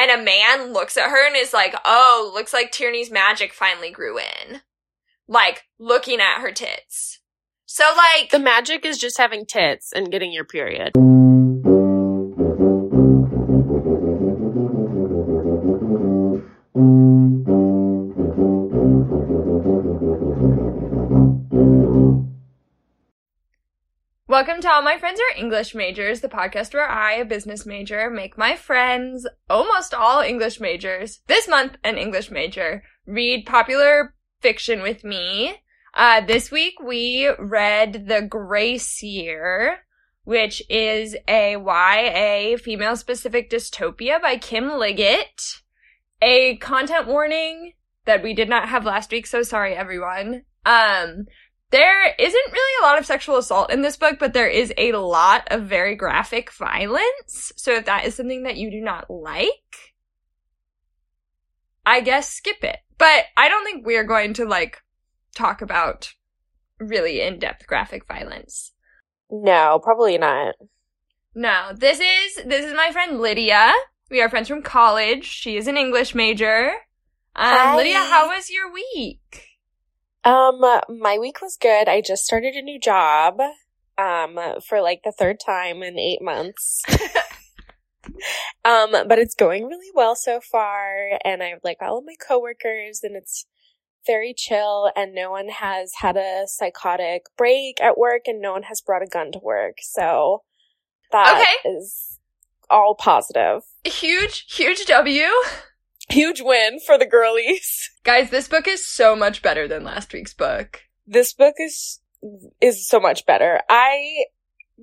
and a man looks at her and is like, "Oh, looks like Tierney's magic finally grew in." Like looking at her tits. So like The magic is just having tits and getting your period. Welcome to All My Friends Are English Majors, the podcast where I, a business major, make my friends, almost all English majors, this month an English major, read popular fiction with me. Uh, this week we read The Grace Year, which is a YA female specific dystopia by Kim Liggett. A content warning that we did not have last week, so sorry everyone. Um, there isn't really a lot of sexual assault in this book, but there is a lot of very graphic violence. So if that is something that you do not like, I guess skip it. But I don't think we're going to like talk about really in-depth graphic violence. No, probably not. No, this is this is my friend Lydia. We are friends from college. She is an English major. Um. Lydia, how was your week? Um, my week was good. I just started a new job. Um, for like the third time in eight months. um, but it's going really well so far, and I have like all of my coworkers, and it's very chill, and no one has had a psychotic break at work, and no one has brought a gun to work. So that is all positive. Huge, huge W. Huge win for the girlies. Guys, this book is so much better than last week's book. this book is is so much better. I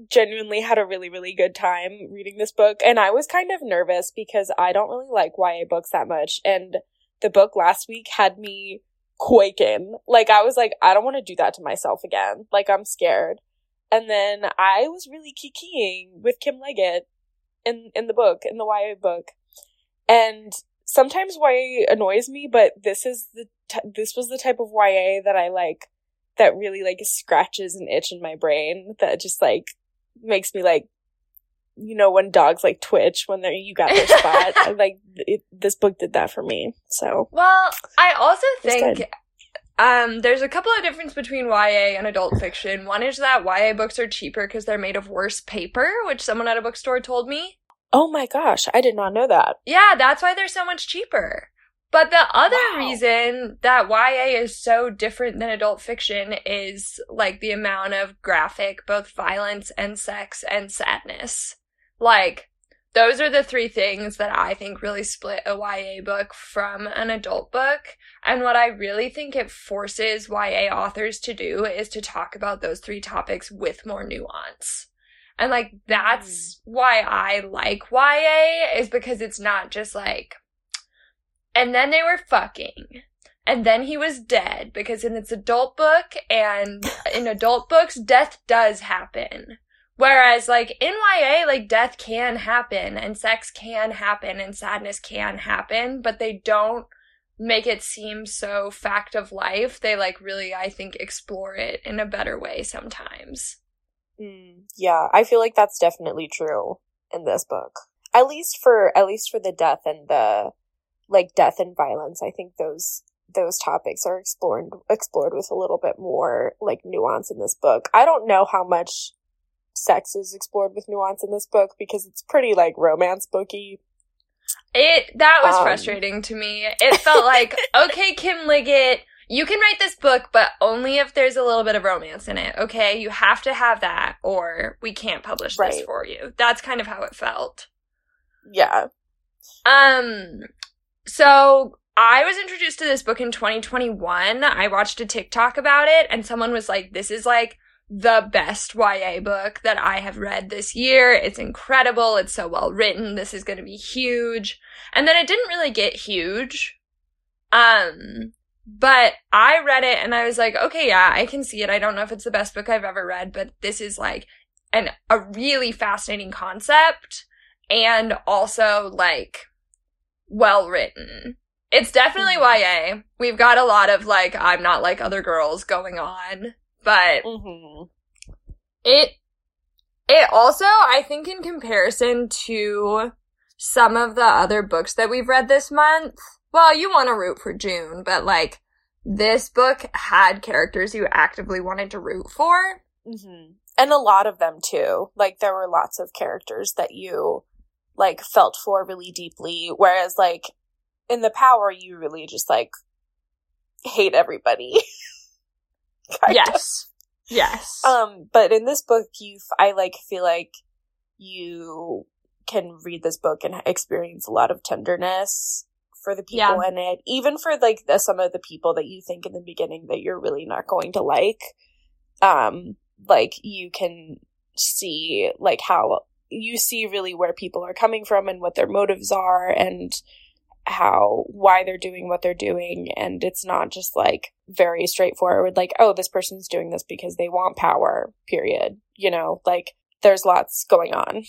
genuinely had a really really good time reading this book and I was kind of nervous because I don't really like YA books that much and the book last week had me quaking. Like I was like I don't want to do that to myself again. Like I'm scared. And then I was really kikiing with Kim Liggett in in the book, in the YA book. And sometimes YA annoys me, but this is the t- this was the type of YA that I like that really like scratches an itch in my brain that just like makes me like you know when dogs like twitch when they're you got their spot I, like it, this book did that for me so Well, I also think um there's a couple of difference between YA and adult fiction. One is that YA books are cheaper because they're made of worse paper, which someone at a bookstore told me. Oh my gosh i did not know that Yeah, that's why they're so much cheaper. But the other Wow. reason that YA is so different than adult fiction is like the amount of graphic, both violence and sex and sadness. Like, those are the three things that I think really split a YA book from an adult book. And what I really think it forces YA authors to do is to talk about those three topics with more nuance. And like, that's mm. why I like YA is because it's not just like, and then they were fucking. And then he was dead because in its adult book and in adult books, death does happen. Whereas like in YA, like death can happen and sex can happen and sadness can happen, but they don't make it seem so fact of life. They like really, I think, explore it in a better way sometimes. Mm, yeah, I feel like that's definitely true in this book. At least for at least for the death and the like death and violence, I think those those topics are explored explored with a little bit more like nuance in this book. I don't know how much sex is explored with nuance in this book because it's pretty like romance booky. It that was Um. frustrating to me. It felt like, okay, Kim Liggett, you can write this book, but only if there's a little bit of romance in it. Okay, you have to have that, or we can't publish this for you. That's kind of how it felt. Yeah. Um, so I was introduced to this book in 2021. I watched a TikTok about it, and someone was like, "This is like." The best YA book that I have read this year. It's incredible. It's so well written. This is going to be huge. And then it didn't really get huge. Um, but I read it and I was like, okay, yeah, I can see it. I don't know if it's the best book I've ever read, but this is like an, a really fascinating concept and also like well written. It's definitely Mhm. YA. We've got a lot of like, I'm not like other girls going on, but hmm it it also i think in comparison to some of the other books that we've read this month, well, you want to root for June, but like this book had characters you actively wanted to root for. Mm-hmm. And a lot of them too. Like there were lots of characters that you like felt for really deeply, whereas like in the power you really just like hate everybody. yes. Of. Yes. Um, but in this book, you, I like feel like you can read this book and experience a lot of tenderness for the people yeah. in it, even for like the, some of the people that you think in the beginning that you're really not going to like. Um, like you can see like how you see really where people are coming from and what their motives are and how why they're doing what they're doing and it's not just like very straightforward like oh this person's doing this because they want power period you know like there's lots going on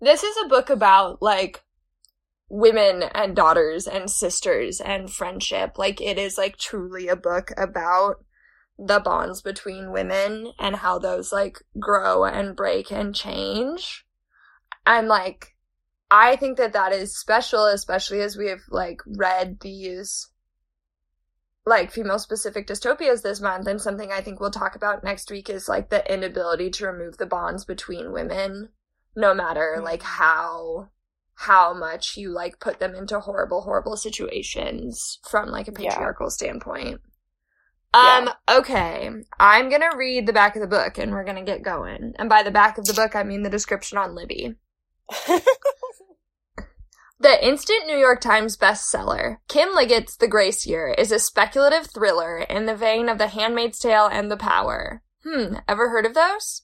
this is a book about like women and daughters and sisters and friendship. Like it is like truly a book about the bonds between women and how those like grow and break and change. And like I think that that is special, especially as we have like read these like female specific dystopias this month. And something I think we'll talk about next week is like the inability to remove the bonds between women no matter mm-hmm. like how how much you like put them into horrible horrible situations from like a patriarchal yeah. standpoint. Um yeah. okay, I'm to read the back of the book and we're to get going. And by the back of the book I mean the description on Libby. The instant New York Times bestseller, Kim Liggett's The Grace Year is a speculative thriller in the vein of The Handmaid's Tale and The Power. Hmm, ever heard of those?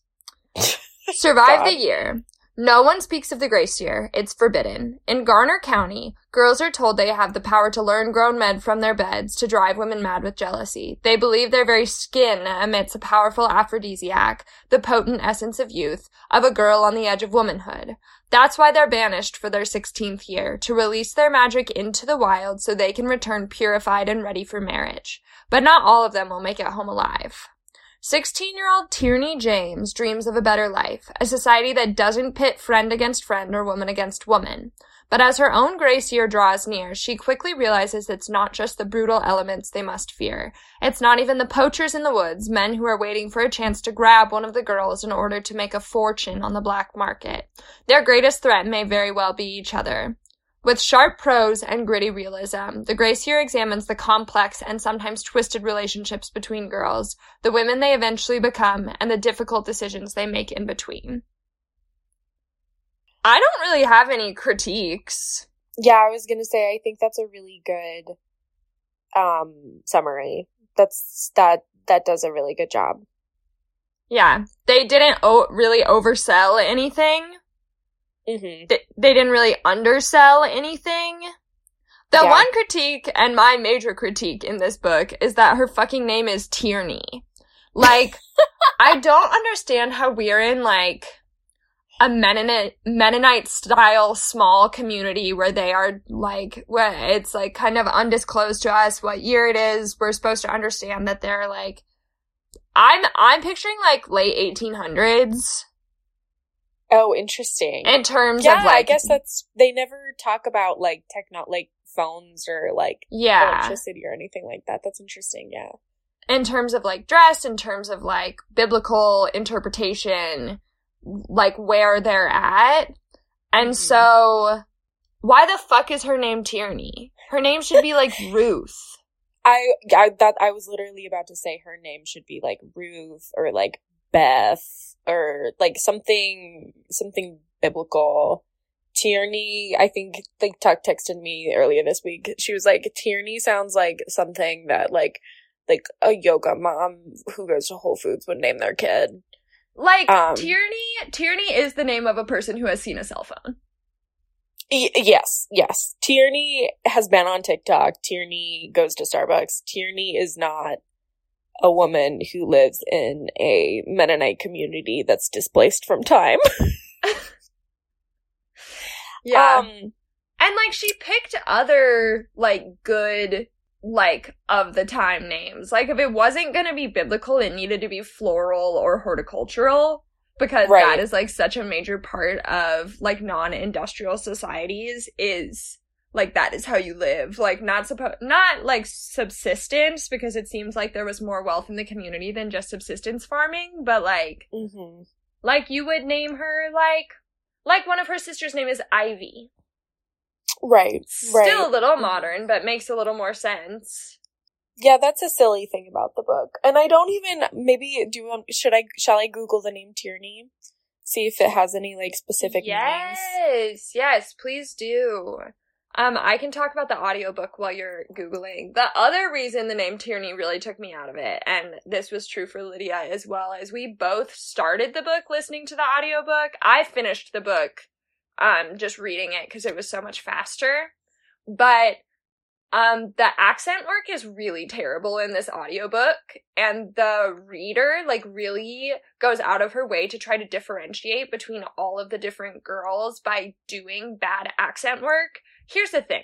Survive the Year. No one speaks of the grace year. It's forbidden. In Garner County, girls are told they have the power to learn grown men from their beds to drive women mad with jealousy. They believe their very skin emits a powerful aphrodisiac, the potent essence of youth, of a girl on the edge of womanhood. That's why they're banished for their 16th year, to release their magic into the wild so they can return purified and ready for marriage. But not all of them will make it home alive. 16 year old Tierney James dreams of a better life, a society that doesn't pit friend against friend or woman against woman. But as her own grace year draws near, she quickly realizes it's not just the brutal elements they must fear. It's not even the poachers in the woods, men who are waiting for a chance to grab one of the girls in order to make a fortune on the black market. Their greatest threat may very well be each other. With sharp prose and gritty realism, The Grace Year examines the complex and sometimes twisted relationships between girls, the women they eventually become, and the difficult decisions they make in between. I don't really have any critiques. Yeah, I was gonna say I think that's a really good um summary. That's that that does a really good job. Yeah, they didn't o- really oversell anything Mm-hmm. They, they didn't really undersell anything. The yeah. one critique and my major critique in this book is that her fucking name is Tierney. Like, I don't understand how we're in like a Mennonite Mennonite style small community where they are like where it's like kind of undisclosed to us what year it is. We're supposed to understand that they're like I'm I'm picturing like late 1800s Oh, interesting. In terms yeah, of like, I guess that's they never talk about like techno like phones or like yeah electricity or anything like that. That's interesting. Yeah. In terms of like dress, in terms of like biblical interpretation, like where they're at, and mm-hmm. so why the fuck is her name Tierney? Her name should be like Ruth. I, I that I was literally about to say her name should be like Ruth or like Beth or like something something biblical. Tierney, I think like Tuck texted me earlier this week. She was like, Tierney sounds like something that like like a yoga mom who goes to Whole Foods would name their kid. Like um, Tierney, Tierney is the name of a person who has seen a cell phone. Y- yes, yes. Tierney has been on TikTok. Tierney goes to Starbucks. Tierney is not a woman who lives in a Mennonite community that's displaced from time. yeah. Um, and like she picked other like good like of the time names. Like if it wasn't going to be biblical, it needed to be floral or horticultural. because Right. that is like such a major part of like non-industrial societies is like that is how you live like not supposed not like subsistence because it seems like there was more wealth in the community than just subsistence farming but like hmm like you would name her like like one of her sisters name is ivy Right. still Right. a little modern but makes a little more sense Yeah, that's a silly thing about the book. And I don't even maybe do want should I shall I Google the name Tierney? See if it has any like specific meanings. yes yes please do um i can talk about the audiobook while you're googling. The other reason the name tierney really took me out of it and this was true for lydia as well is we both started the book listening to the audiobook. I finished the book um just reading it because it was so much faster. But um the accent work is really terrible in this audiobook and the reader like really goes out of her way to try to differentiate between all of the different girls by doing bad accent work here's the thing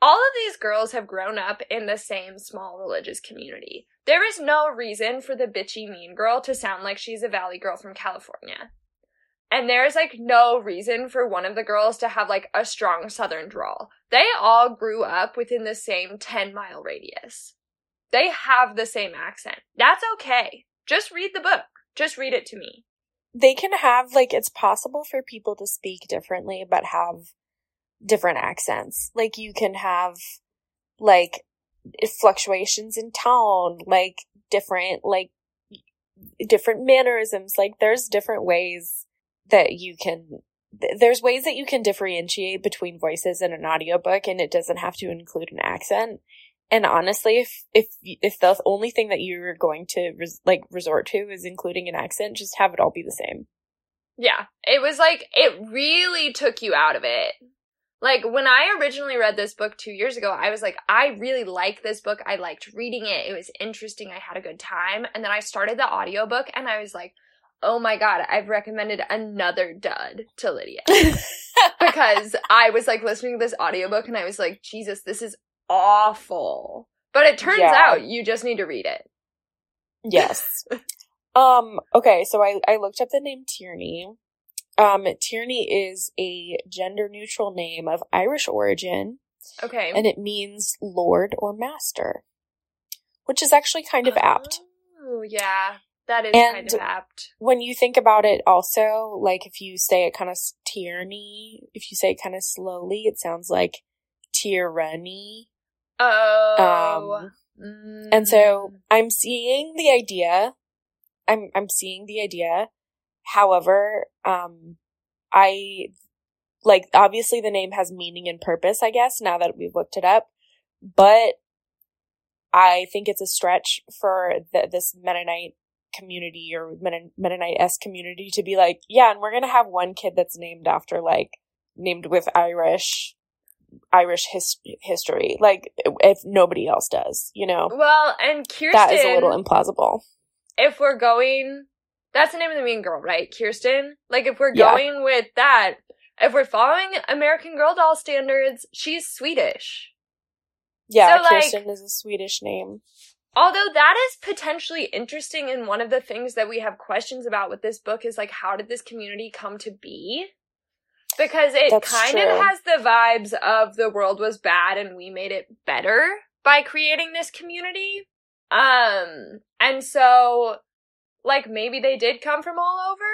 all of these girls have grown up in the same small religious community there is no reason for the bitchy mean girl to sound like she's a valley girl from california and there's like no reason for one of the girls to have like a strong southern drawl. They all grew up within the same 10 mile radius. They have the same accent. That's okay. Just read the book. Just read it to me. They can have like it's possible for people to speak differently but have different accents. Like you can have like fluctuations in tone, like different like different mannerisms. Like there's different ways that you can th- there's ways that you can differentiate between voices in an audiobook and it doesn't have to include an accent. And honestly, if if if the only thing that you're going to res- like resort to is including an accent, just have it all be the same. Yeah. It was like, it really took you out of it. Like, when I originally read this book two years ago, I was like, I really like this book. I liked reading it. It was interesting. I had a good time. And then I started the audiobook and I was like, oh my God, I've recommended another dud to Lydia. because I was like listening to this audiobook and I was like, Jesus, this is awful. But it turns Yeah. out you just need to read it. Yes. um, okay, so I, I looked up the name Tierney. Um, Tierney is a gender neutral name of Irish origin, Okay. and it means lord or master, which is actually kind of apt. Oh, yeah. That is And- kind of apt. When you think about it, also, like if you say it kind of Tierney, if you say it kind of slowly, it sounds like tyranny. Oh. Um, And so Mm. I'm seeing the idea. I'm I'm seeing the idea. However, um I like obviously the name has meaning and purpose, I guess, now that we've looked it up. But I think it's a stretch for the, this Mennonite community or Men- Mennonite-esque community to be like, yeah, and we're gonna have one kid that's named after like named with Irish Irish his- history, like if nobody else does, you know well, and Kirsten, that is a little implausible. if we're going, that's the name of the mean girl, right? Kirsten? Like, if we're Yeah. going with that, if we're following American Girl doll standards, she's Swedish. Yeah, So, like- Kirsten is a Swedish name. Although that is potentially interesting, and one of the things that we have questions about with this book is like, how did this community come to be? Because it That's kind of has the vibes of the world was bad and we made it better by creating this community. Um, and so, like, maybe they did come from all over.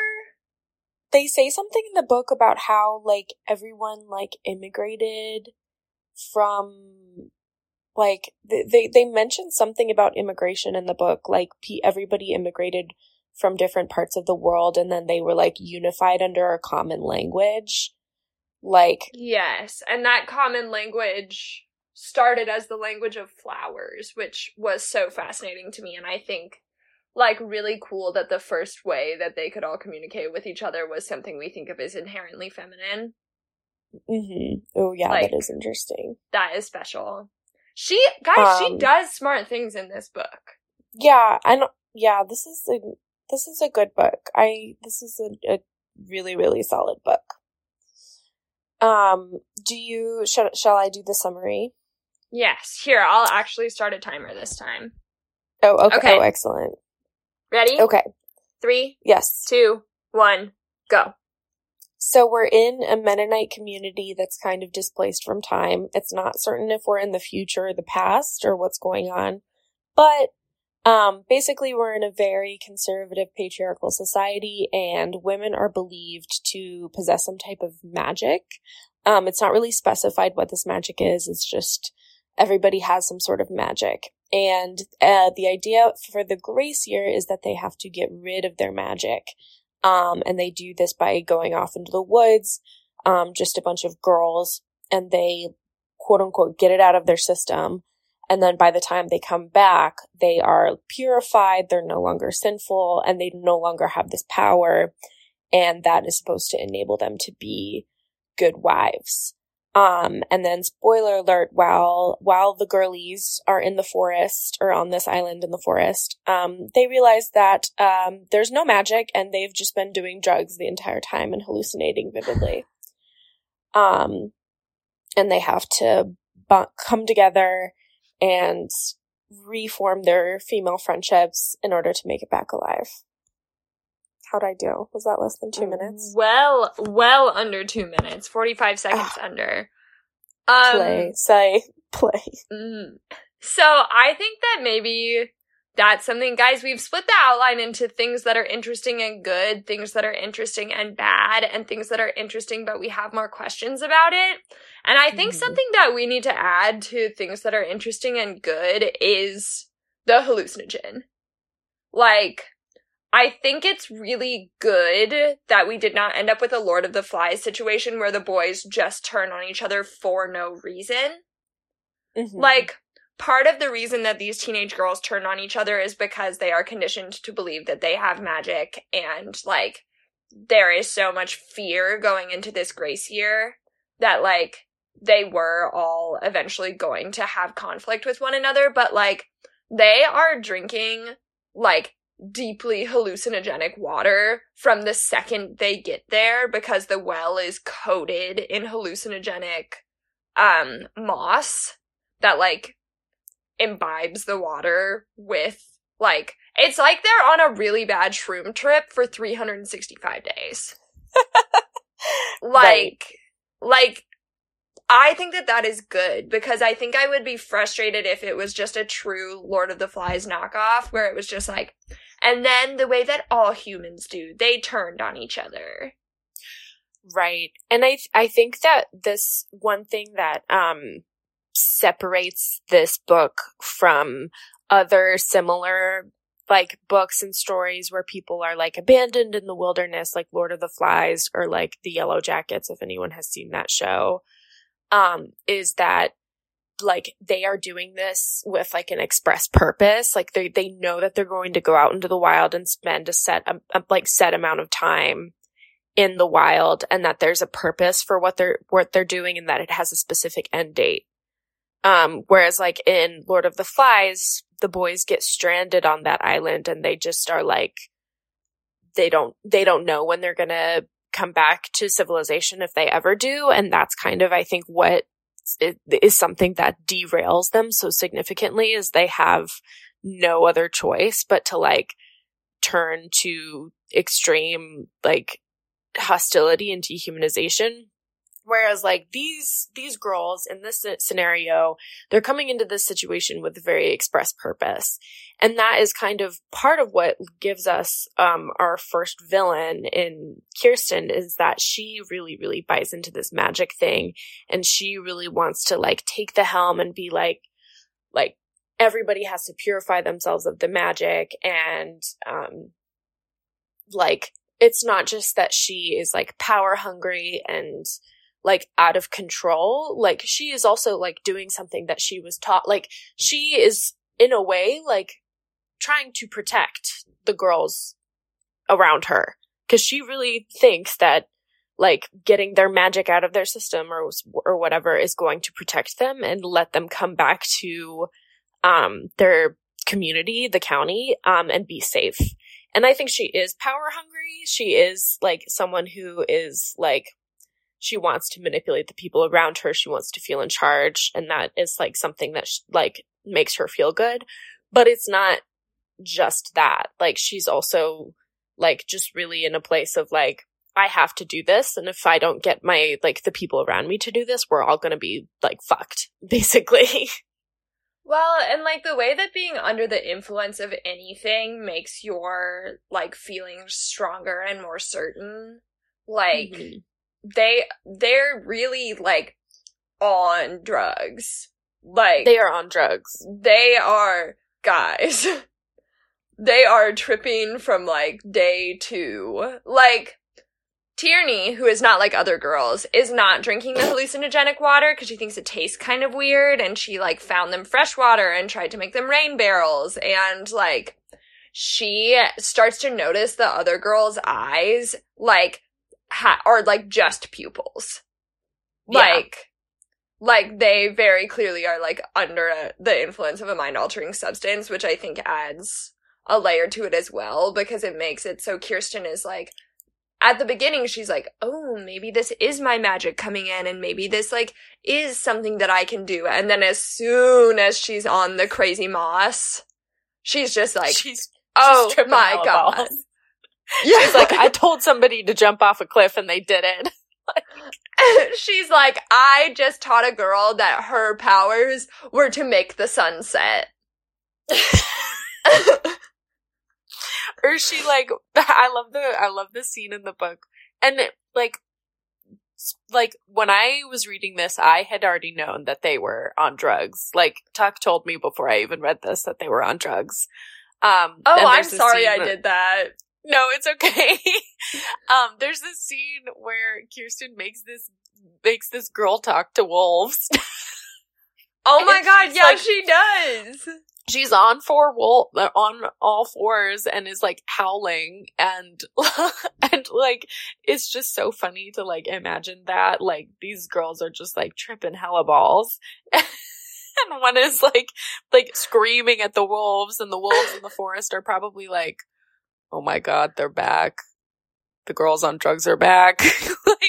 They say something in the book about how like everyone like immigrated from like they they, they mention something about immigration in the book like everybody immigrated from different parts of the world and then they were like unified under a common language. Like Yes, and that common language started as the language of flowers, which was so fascinating to me and I think like really cool that the first way that they could all communicate with each other was something we think of as inherently feminine. mhm. Oh yeah, Like- that is interesting. That is special. She guys, she Um, does smart things in this book. Yeah, I know. Yeah, this is a this is a good book. I this is a, a really really solid book. Um, do you shall shall I do the summary? Yes, here, I'll actually start a timer this time. Oh, okay. Okay. Oh, excellent. Ready? Okay. Three, Yes. two, one, go. So we're in a Mennonite community that's kind of displaced from time. It's not certain if we're in the future or the past or what's going on, but um, basically we're in a very conservative patriarchal society and women are believed to possess some type of magic. Um, it's not really specified what this magic is. It's just everybody has some sort of magic. And uh, the idea for the grace year is that they have to get rid of their magic. Um, and they do this by going off into the woods, um, just a bunch of girls, and they quote unquote get it out of their system. And then by the time they come back, they are purified, they're no longer sinful, and they no longer have this power. And that is supposed to enable them to be good wives. Um, and then spoiler alert, while, while the girlies are in the forest or on this island in the forest, um, they realize that, um, there's no magic and they've just been doing drugs the entire time and hallucinating vividly. Um, and they have to come together and reform their female friendships in order to make it back alive. How'd I do? Was that less than two minutes? Well, well under two minutes. 45 seconds Ah. under. Um, play, say, play. mm. So I think that maybe that's something, guys, we've split the outline into things that are interesting and good, things that are interesting and bad, and things that are interesting, but we have more questions about it. And I think Mhm. something that we need to add to things that are interesting and good is the hallucinogen. Like, I think it's really good that we did not end up with a Lord of the Flies situation where the boys just turn on each other for no reason. Mhm. Like, part of the reason that these teenage girls turn on each other is because they are conditioned to believe that they have magic and, like, there is so much fear going into this grace year that, like, they were all eventually going to have conflict with one another, but, like, they are drinking, like, deeply hallucinogenic water from the second they get there because the well is coated in hallucinogenic um moss that like imbibes the water with like it's like they're on a really bad shroom trip for 365 days. like like I think that that is good because I think I would be frustrated if it was just a true Lord of the Flies knockoff where it was just like and then the way that all humans do, they turned on each other. Right. And I I think that this one thing that um separates this book from other similar like books and stories where people are like abandoned in the wilderness like Lord of the Flies or like The Yellowjackets if anyone has seen that show um is that like they are doing this with like an express purpose like they they know that they're going to go out into the wild and spend a set a, a like set amount of time in the wild and that there's a purpose for what they're what they're doing and that it has a specific end date. Um, whereas like in Lord of the Flies, the boys get stranded on that island and they just are like they don't they don't know when they're gonna come back to civilization if they ever do, and that's kind of I think what is, is something that derails them so significantly is they have no other choice but to like turn to extreme like hostility and dehumanization whereas like these these girls in this scenario they're coming into this situation with a very express purpose. And that is kind of part of what gives us um our first villain in Kirsten is that she really really buys into this magic thing. And she really wants to like take the helm and be like like everybody has to purify themselves of the magic. And um like it's not just that she is like power hungry and like out of control like she is also like doing something that she was taught like she is in a way like trying to protect the girls around her cuz she really thinks that like getting their magic out of their system or or whatever is going to protect them and let them come back to um their community the county um and be safe and I think she is power hungry. She is like someone who is like, she wants to manipulate the people around her. She wants to feel in charge. And that is like something that sh- like makes her feel good. But it's not just that. Like she's also like just really in a place of like I have to do this and if I don't get my like the people around me to do this, we're all going to be like fucked basically. Well, and like the way that being under the influence of anything makes your like feelings stronger and more certain. Like mm-hmm. They they're really like on drugs. Like they are on drugs. They are guys. they are tripping from like day 2. Like Tierney, who is not like other girls, is not drinking the hallucinogenic water because she thinks it tastes kind of weird and she like found them fresh water and tried to make them rain barrels and like she starts to notice the other girl's eyes like ha- are like just pupils. Yeah. Like like they very clearly are like under a, the influence of a mind altering substance, which I think adds a layer to it as well because it makes it so Kirsten is like at the beginning she's like, "Oh, maybe this is my magic coming in and maybe this like is something that I can do." And then as soon as she's on the crazy moss, she's just like, she's, "Oh she's my god." Yeah. She's like, "I told somebody to jump off a cliff and they didn't." she's like, "I just taught a girl that her powers were to make the sunset. or she like I love the I love the scene in the book. And like like when I was reading this, I had already known that they were on drugs. Like Tuck told me before I even read this that they were on drugs. Um, oh, I'm sorry I did that. No, it's okay. um, there's this scene where Kirsten makes this makes this girl talk to wolves. oh my god, yeah, like, she does she's on four wolf on all fours and is like howling and and like it's just so funny to like imagine that like these girls are just like tripping hella balls and one is like like screaming at the wolves and the wolves in the forest are probably like oh my god they're back the girls on drugs are back like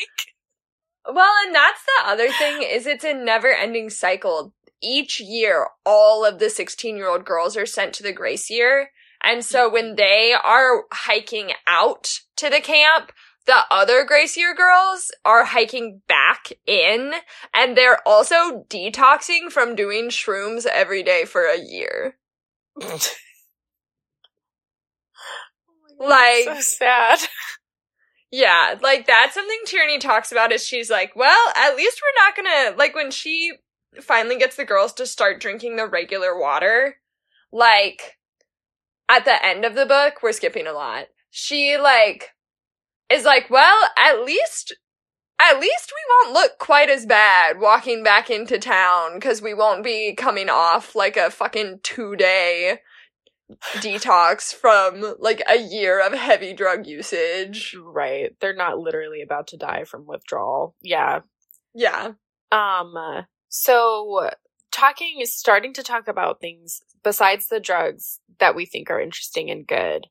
well and that's the other thing is it's a never ending cycle each year, all of the 16 year old girls are sent to the Grace Year. And so mm-hmm. when they are hiking out to the camp, the other Grace Year girls are hiking back in and they're also detoxing from doing shrooms every day for a year. like, so sad. Yeah, like that's something Tierney talks about is she's like, well, at least we're not gonna, like when she finally gets the girls to start drinking the regular water, like at the end of the book, we're skipping a lot. She like is like, well, at least at least we won't look quite as bad walking back into town because we won't be coming off like a fucking two day detox from like a year of heavy drug usage. Right. They're not literally about to die from withdrawal. Yeah. Yeah. Um so talking is starting to talk about things besides the drugs that we think are interesting and good.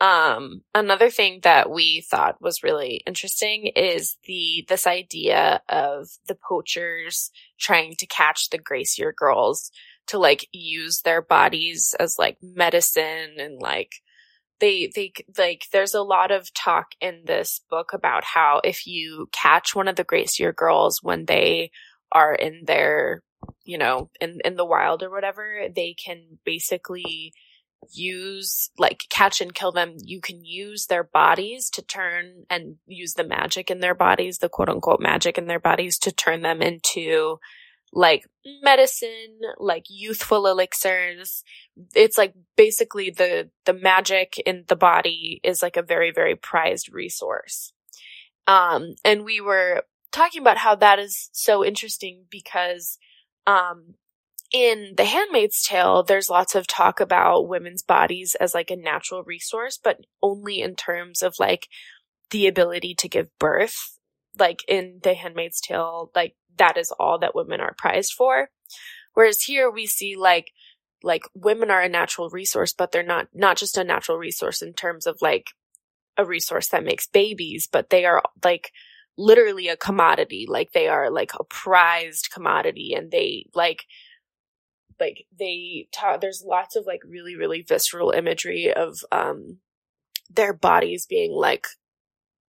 Um, another thing that we thought was really interesting is the, this idea of the poachers trying to catch the grace year girls to like use their bodies as like medicine and like, they, they, like, there's a lot of talk in this book about how if you catch one of the Grace Year girls when they are in their, you know, in, in the wild or whatever, they can basically use, like, catch and kill them. You can use their bodies to turn and use the magic in their bodies, the quote unquote magic in their bodies to turn them into, like, medicine, like youthful elixirs. It's like basically the, the magic in the body is like a very, very prized resource. Um, and we were talking about how that is so interesting because um, in The Handmaid's Tale, there's lots of talk about women's bodies as like a natural resource, but only in terms of like the ability to give birth. Like in The Handmaid's Tale, like that is all that women are prized for. Whereas here we see like, like women are a natural resource, but they're not, not just a natural resource in terms of like a resource that makes babies, but they are like literally a commodity. Like they are like a prized commodity and they like, like they talk, there's lots of like really, really visceral imagery of, um, their bodies being like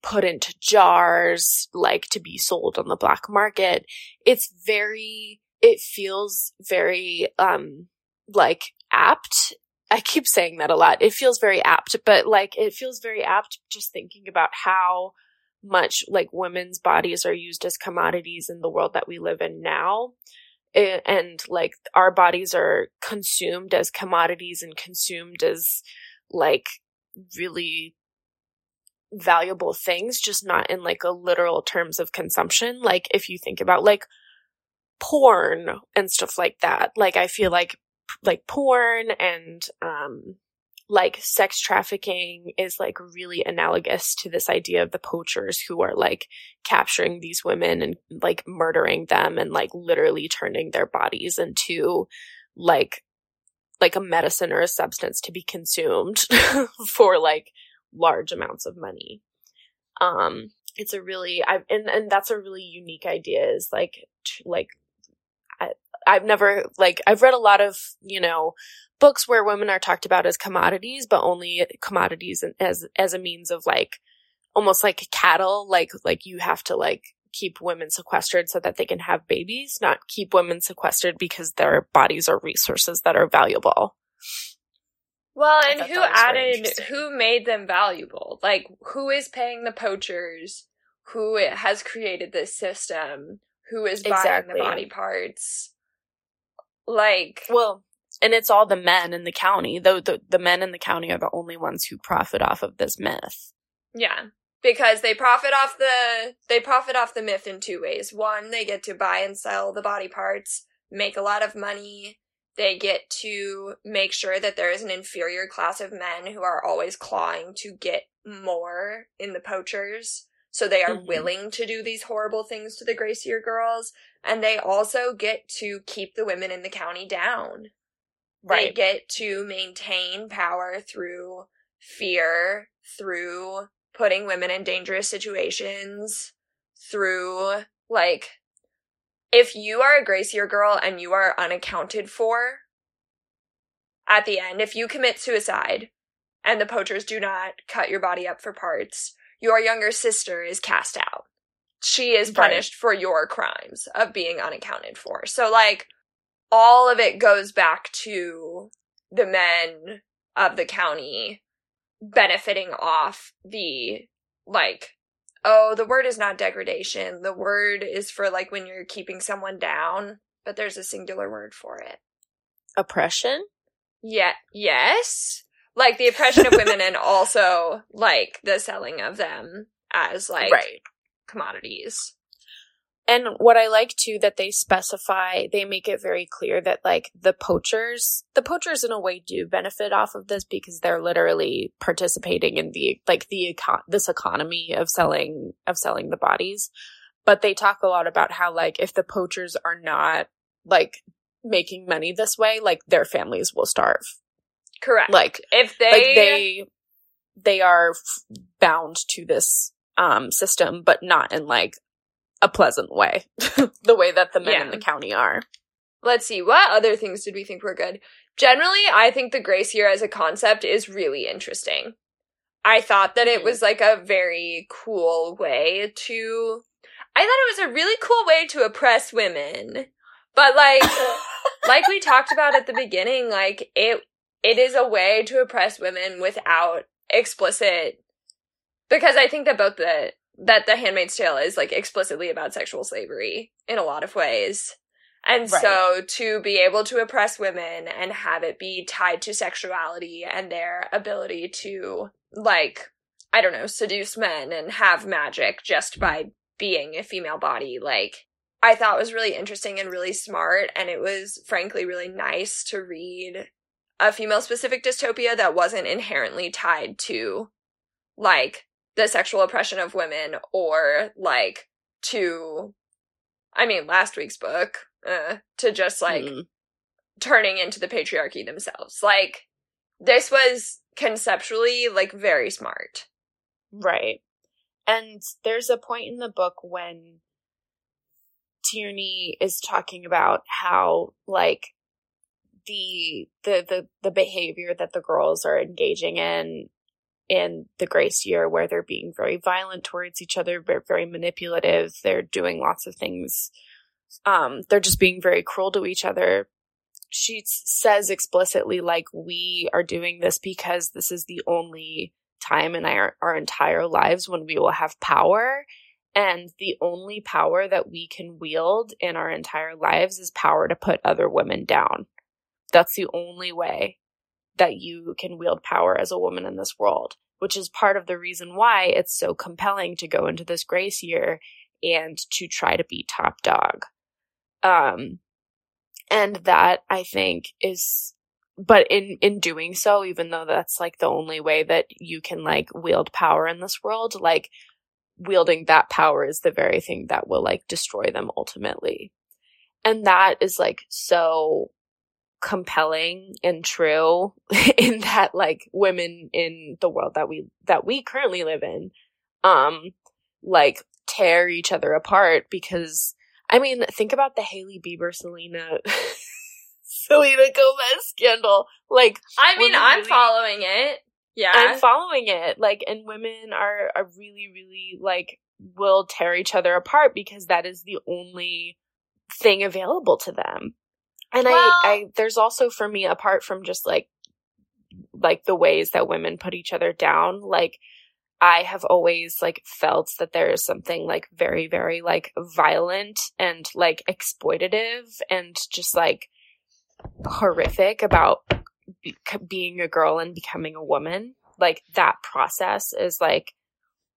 put into jars, like to be sold on the black market. It's very, it feels very, um, like apt. I keep saying that a lot. It feels very apt, but like it feels very apt just thinking about how much like women's bodies are used as commodities in the world that we live in now. And like our bodies are consumed as commodities and consumed as like really valuable things, just not in like a literal terms of consumption. Like if you think about like porn and stuff like that, like I feel like like porn and um like sex trafficking is like really analogous to this idea of the poachers who are like capturing these women and like murdering them and like literally turning their bodies into like like a medicine or a substance to be consumed for like large amounts of money. Um, it's a really, I and and that's a really unique idea. Is like like I, I've never like I've read a lot of you know books where women are talked about as commodities, but only commodities as as a means of like almost like cattle. Like like you have to like keep women sequestered so that they can have babies, not keep women sequestered because their bodies are resources that are valuable. Well, and who added, who made them valuable? Like, who is paying the poachers? Who has created this system? Who is buying exactly. the body parts? Like, well, and it's all the men in the county. Though the the men in the county are the only ones who profit off of this myth. Yeah, because they profit off the they profit off the myth in two ways. One, they get to buy and sell the body parts, make a lot of money, they get to make sure that there is an inferior class of men who are always clawing to get more in the poachers. So they are mm-hmm. willing to do these horrible things to the Grace Year girls. And they also get to keep the women in the county down. Right. They get to maintain power through fear, through putting women in dangerous situations, through like if you are a Grace Year girl and you are unaccounted for at the end, if you commit suicide and the poachers do not cut your body up for parts, your younger sister is cast out. She is punished right. for your crimes of being unaccounted for. So, like, all of it goes back to the men of the county benefiting off the, like, Oh, the word is not degradation. The word is for like when you're keeping someone down, but there's a singular word for it. Oppression? Yeah, yes. Like the oppression of women and also like the selling of them as like right. commodities. And what I like too that they specify, they make it very clear that like the poachers, the poachers in a way do benefit off of this because they're literally participating in the like the econ- this economy of selling of selling the bodies. But they talk a lot about how like if the poachers are not like making money this way, like their families will starve. Correct. Like if they like they they are f- bound to this um system, but not in like a pleasant way, the way that the men yeah. in the county are. Let's see, what other things did we think were good? Generally, I think the Grace Year as a concept is really interesting. I thought that it mm-hmm. was like a very cool way to. I thought it was a really cool way to oppress women. But like, like we talked about at the beginning, like it, it is a way to oppress women without explicit, because I think that both the that The Handmaid's Tale is like explicitly about sexual slavery in a lot of ways. And right. so to be able to oppress women and have it be tied to sexuality and their ability to like I don't know, seduce men and have magic just by being a female body like I thought was really interesting and really smart and it was frankly really nice to read a female specific dystopia that wasn't inherently tied to like the sexual oppression of women or like to I mean last week's book uh, to just like mm. turning into the patriarchy themselves. Like this was conceptually like very smart. Right. And there's a point in the book when Tierney is talking about how like the the the the behavior that the girls are engaging in in the grace year where they're being very violent towards each other, very, very manipulative. They're doing lots of things. Um, they're just being very cruel to each other. She says explicitly, like, we are doing this because this is the only time in our, our entire lives when we will have power. And the only power that we can wield in our entire lives is power to put other women down. That's the only way that you can wield power as a woman in this world, which is part of the reason why it's so compelling to go into this grace year and to try to be top dog. Um, and that I think is, but in, in doing so, even though that's like the only way that you can like wield power in this world, like wielding that power is the very thing that will like destroy them ultimately. And that is like so compelling and true in that like women in the world that we that we currently live in um like tear each other apart because I mean think about the Hailey Bieber Selena Selena Gomez scandal. Like I mean I'm really, following it. Yeah. I'm following it. Like and women are are really really like will tear each other apart because that is the only thing available to them and well, I, I, there's also for me, apart from just like, like the ways that women put each other down, like, I have always like felt that there is something like very, very like violent and like exploitative and just like horrific about be- being a girl and becoming a woman. Like that process is like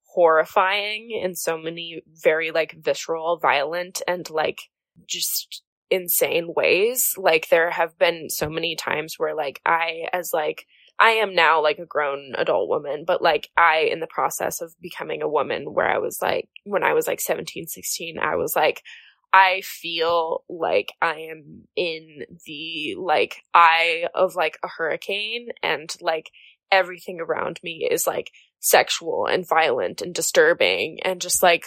horrifying in so many very like visceral, violent and like just insane ways. Like there have been so many times where like I as like I am now like a grown adult woman, but like I in the process of becoming a woman where I was like when I was like 17, 16, I was like I feel like I am in the like eye of like a hurricane and like everything around me is like sexual and violent and disturbing and just like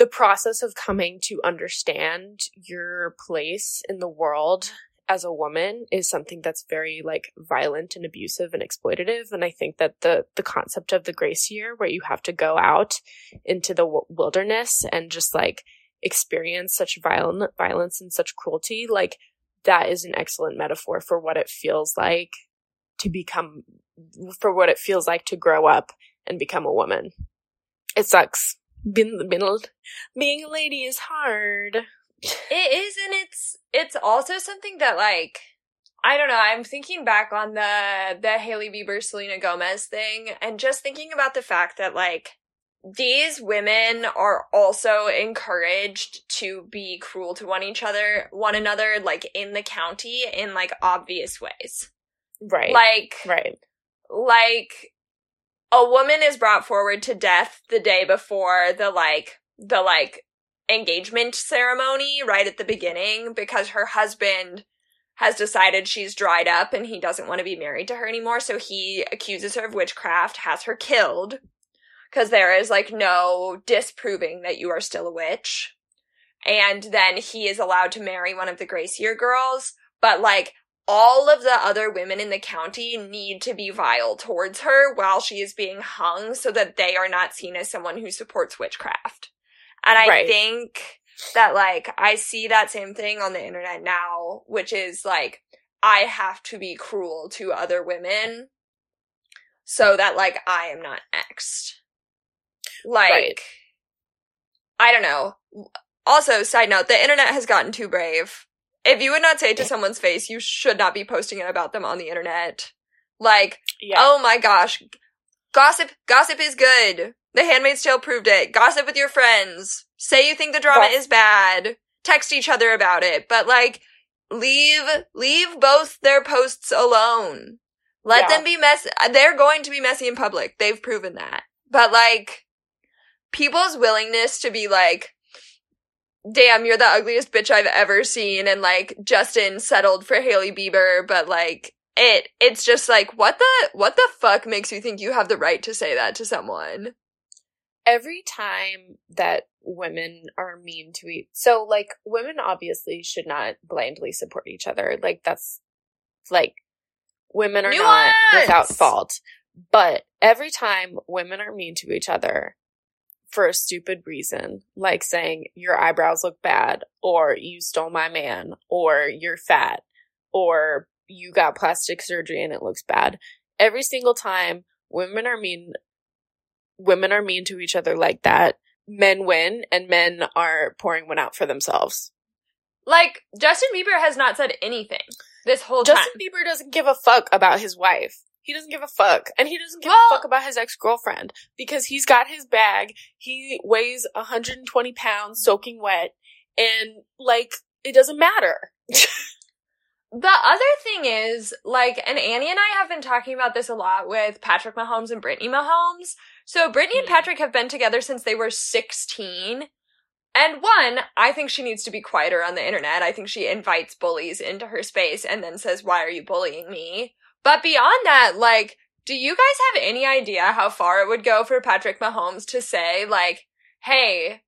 the process of coming to understand your place in the world as a woman is something that's very like violent and abusive and exploitative and i think that the the concept of the grace year where you have to go out into the w- wilderness and just like experience such violent violence and such cruelty like that is an excellent metaphor for what it feels like to become for what it feels like to grow up and become a woman. It sucks being, being, being a lady is hard. It is, and it's it's also something that like I don't know. I'm thinking back on the the Hailey Bieber Selena Gomez thing, and just thinking about the fact that like these women are also encouraged to be cruel to one each other, one another, like in the county in like obvious ways. Right. Like right. Like a woman is brought forward to death the day before the like the like engagement ceremony right at the beginning because her husband has decided she's dried up and he doesn't want to be married to her anymore. So he accuses her of witchcraft has her killed because there is like no disproving that you are still a witch. And then he is allowed to marry one of the Grace Year girls but like all of the other women in the county need to be vile towards her while she is being hung so that they are not seen as someone who supports witchcraft. And I right. think that like I see that same thing on the internet now, which is like I have to be cruel to other women so that like I am not next. Like right. I don't know. Also, side note, the internet has gotten too brave if you would not say it to someone's face, you should not be posting it about them on the internet. Like, yeah. oh my gosh, gossip, gossip is good. The Handmaid's Tale proved it. Gossip with your friends. Say you think the drama is bad. Text each other about it. But like, leave, leave both their posts alone. Let yeah. them be messy. They're going to be messy in public. They've proven that. But like, people's willingness to be like, damn, you're the ugliest bitch I've ever seen. And like, Justin settled for Hailey Bieber, but like, it, it's just like, what the, what the fuck makes you think you have the right to say that to someone? Every time that women are mean to each, so like, women obviously should not blindly support each other. Like, that's, like, women are Nuance! not without fault. But every time women are mean to each other for a stupid reason, like saying your eyebrows look bad, or you stole my man, or you're fat, or you got plastic surgery and it looks bad. Every single time women are mean, women are mean to each other like that, men win and men are pouring one out for themselves. Like Justin Bieber has not said anything this whole Justin time. Bieber doesn't give a fuck about his wife. He doesn't give a fuck. And he doesn't give Well- a fuck about his ex girlfriend because he's got his bag. He weighs 120 pounds soaking wet. And, like, it doesn't matter. The other thing is, like, and Annie and I have been talking about this a lot with Patrick Mahomes and Brittany Mahomes. So Brittany and Hmm. Patrick have been together since they were 16. And one, I think she needs to be quieter on the internet. I think she invites bullies into her space and then says, why are you bullying me? But beyond that, like, do you guys have any idea how far it would go for Patrick Mahomes to say, like, hey,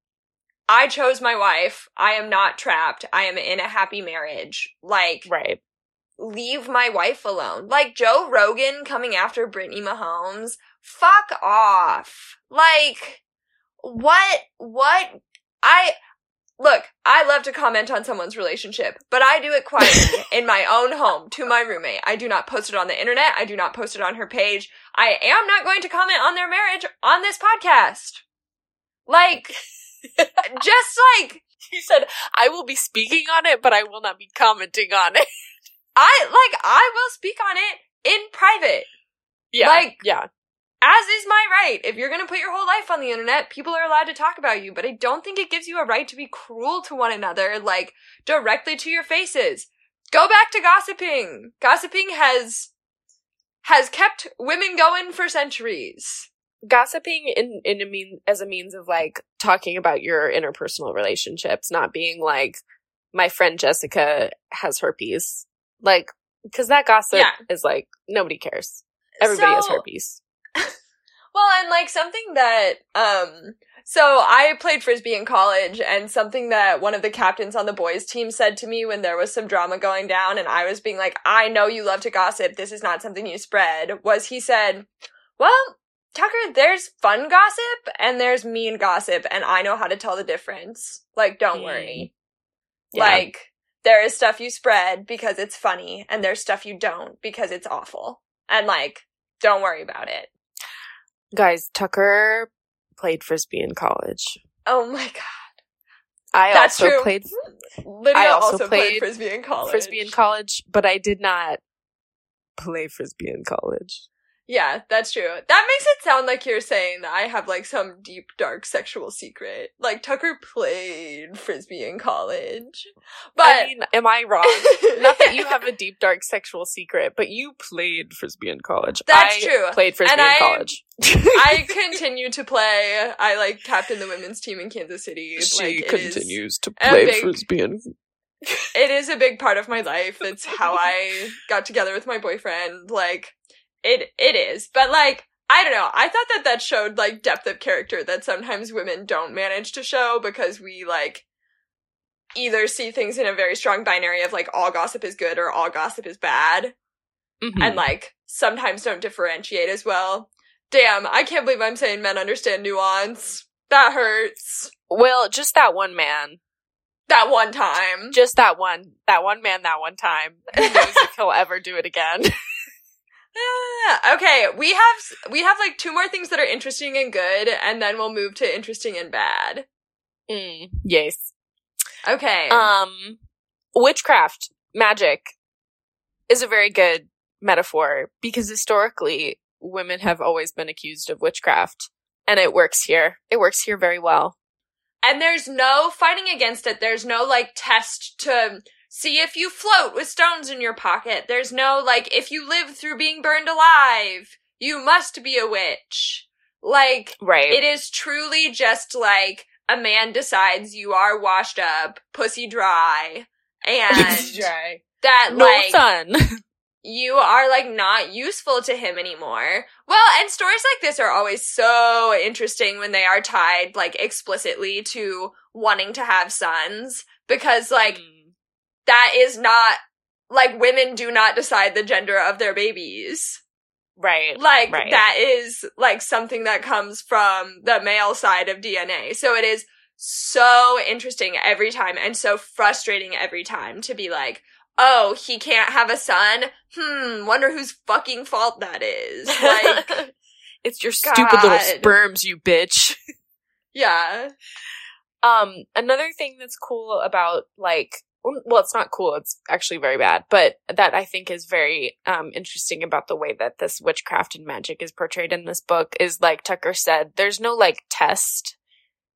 I chose my wife. I am not trapped. I am in a happy marriage. Like, right. leave my wife alone. Like Joe Rogan coming after Brittany Mahomes. Fuck off. Like, what, what, I, look, I love to comment on someone's relationship, but I do it quietly in my own home to my roommate. I do not post it on the internet. I do not post it on her page. I am not going to comment on their marriage on this podcast. Like, just like, He said, I will be speaking on it, but I will not be commenting on it. I, like, I will speak on it in private. Yeah. Like- yeah. As is my right. If you're gonna put your whole life on the internet, people are allowed to talk about you, but I don't think it gives you a right to be cruel to one another, like, directly to your faces. Go back to gossiping. Gossiping has, has kept women going for centuries. Gossiping in, in a mean, as a means of like talking about your interpersonal relationships, not being like, my friend Jessica has herpes. Like, cause that gossip Yeah. is like, nobody cares. Everybody has So- herpes. Well, and like something that, um, so I played frisbee in college, and something that one of the captains on the boys' team said to me when there was some drama going down, and I was being like, I know you love to gossip, this is not something you spread, was he said, Well, Tucker, there's fun gossip and there's mean gossip, and I know how to tell the difference. Like, don't Hmm. worry. Yeah. Like, there is stuff you spread because it's funny, and there's stuff you don't because it's awful. And like, don't worry about it. Guys, Tucker played frisbee in college. Oh my god. I That's also true. played mm, Lydia I also, also played, played frisbee in college. frisbee in college, but I did not play frisbee in college. Yeah, that's true. That makes it sound like you're saying that I have like some deep dark sexual secret. Like Tucker played frisbee in college, but I mean, am I wrong? not that you have a deep dark sexual secret, but you played frisbee in college. That's I true. Played frisbee And in I- college. I continue to play. I like captain the women's team in Kansas City. she like, continues to play big- frisbee in it is a big part of my life. It's how I got together with my boyfriend. Like, it, it is. But like, I don't know. I thought that that showed like depth of character that sometimes women don't manage to show because we like either see things in a very strong binary of like all gossip is good or all gossip is bad Mhm. and like sometimes don't differentiate as well. Damn, I can't believe I'm saying men understand nuance. That hurts. well, just that one man. That one time. Just that one. That one man that one time. Who knows if he'll ever do it again. Ah, okay, we have we have like two more things that are interesting and good, and then we'll move to interesting and bad. Mm, yes. Okay. Um, witchcraft, magic, is a very good metaphor because historically women have always been accused of witchcraft, and it works here. It works here very well. and there's no fighting against it. There's no like test to see if you float with stones in your pocket. There's no like if you live through being burned alive, you must be a witch. Like Right. it is truly just like a man decides you are washed up, pussy dry, and dry. that no like fun. you are like not useful to him anymore. Well, and stories like this are always so interesting when they are tied like explicitly to wanting to have sons because like Mm. That is not like women do not decide the gender of their babies. Right. Like right. that is like something that comes from the male side of DNA. So it is so interesting every time and so frustrating every time to be like, oh, he can't have a son? Hmm, wonder whose fucking fault that is. Like, it's your stupid little sperms, you bitch. yeah. Um, another thing that's cool about like, well, it's not cool. It's actually very bad, but that I think is very, um, interesting about the way that this witchcraft and magic is portrayed in this book is like Tucker said, there's no like test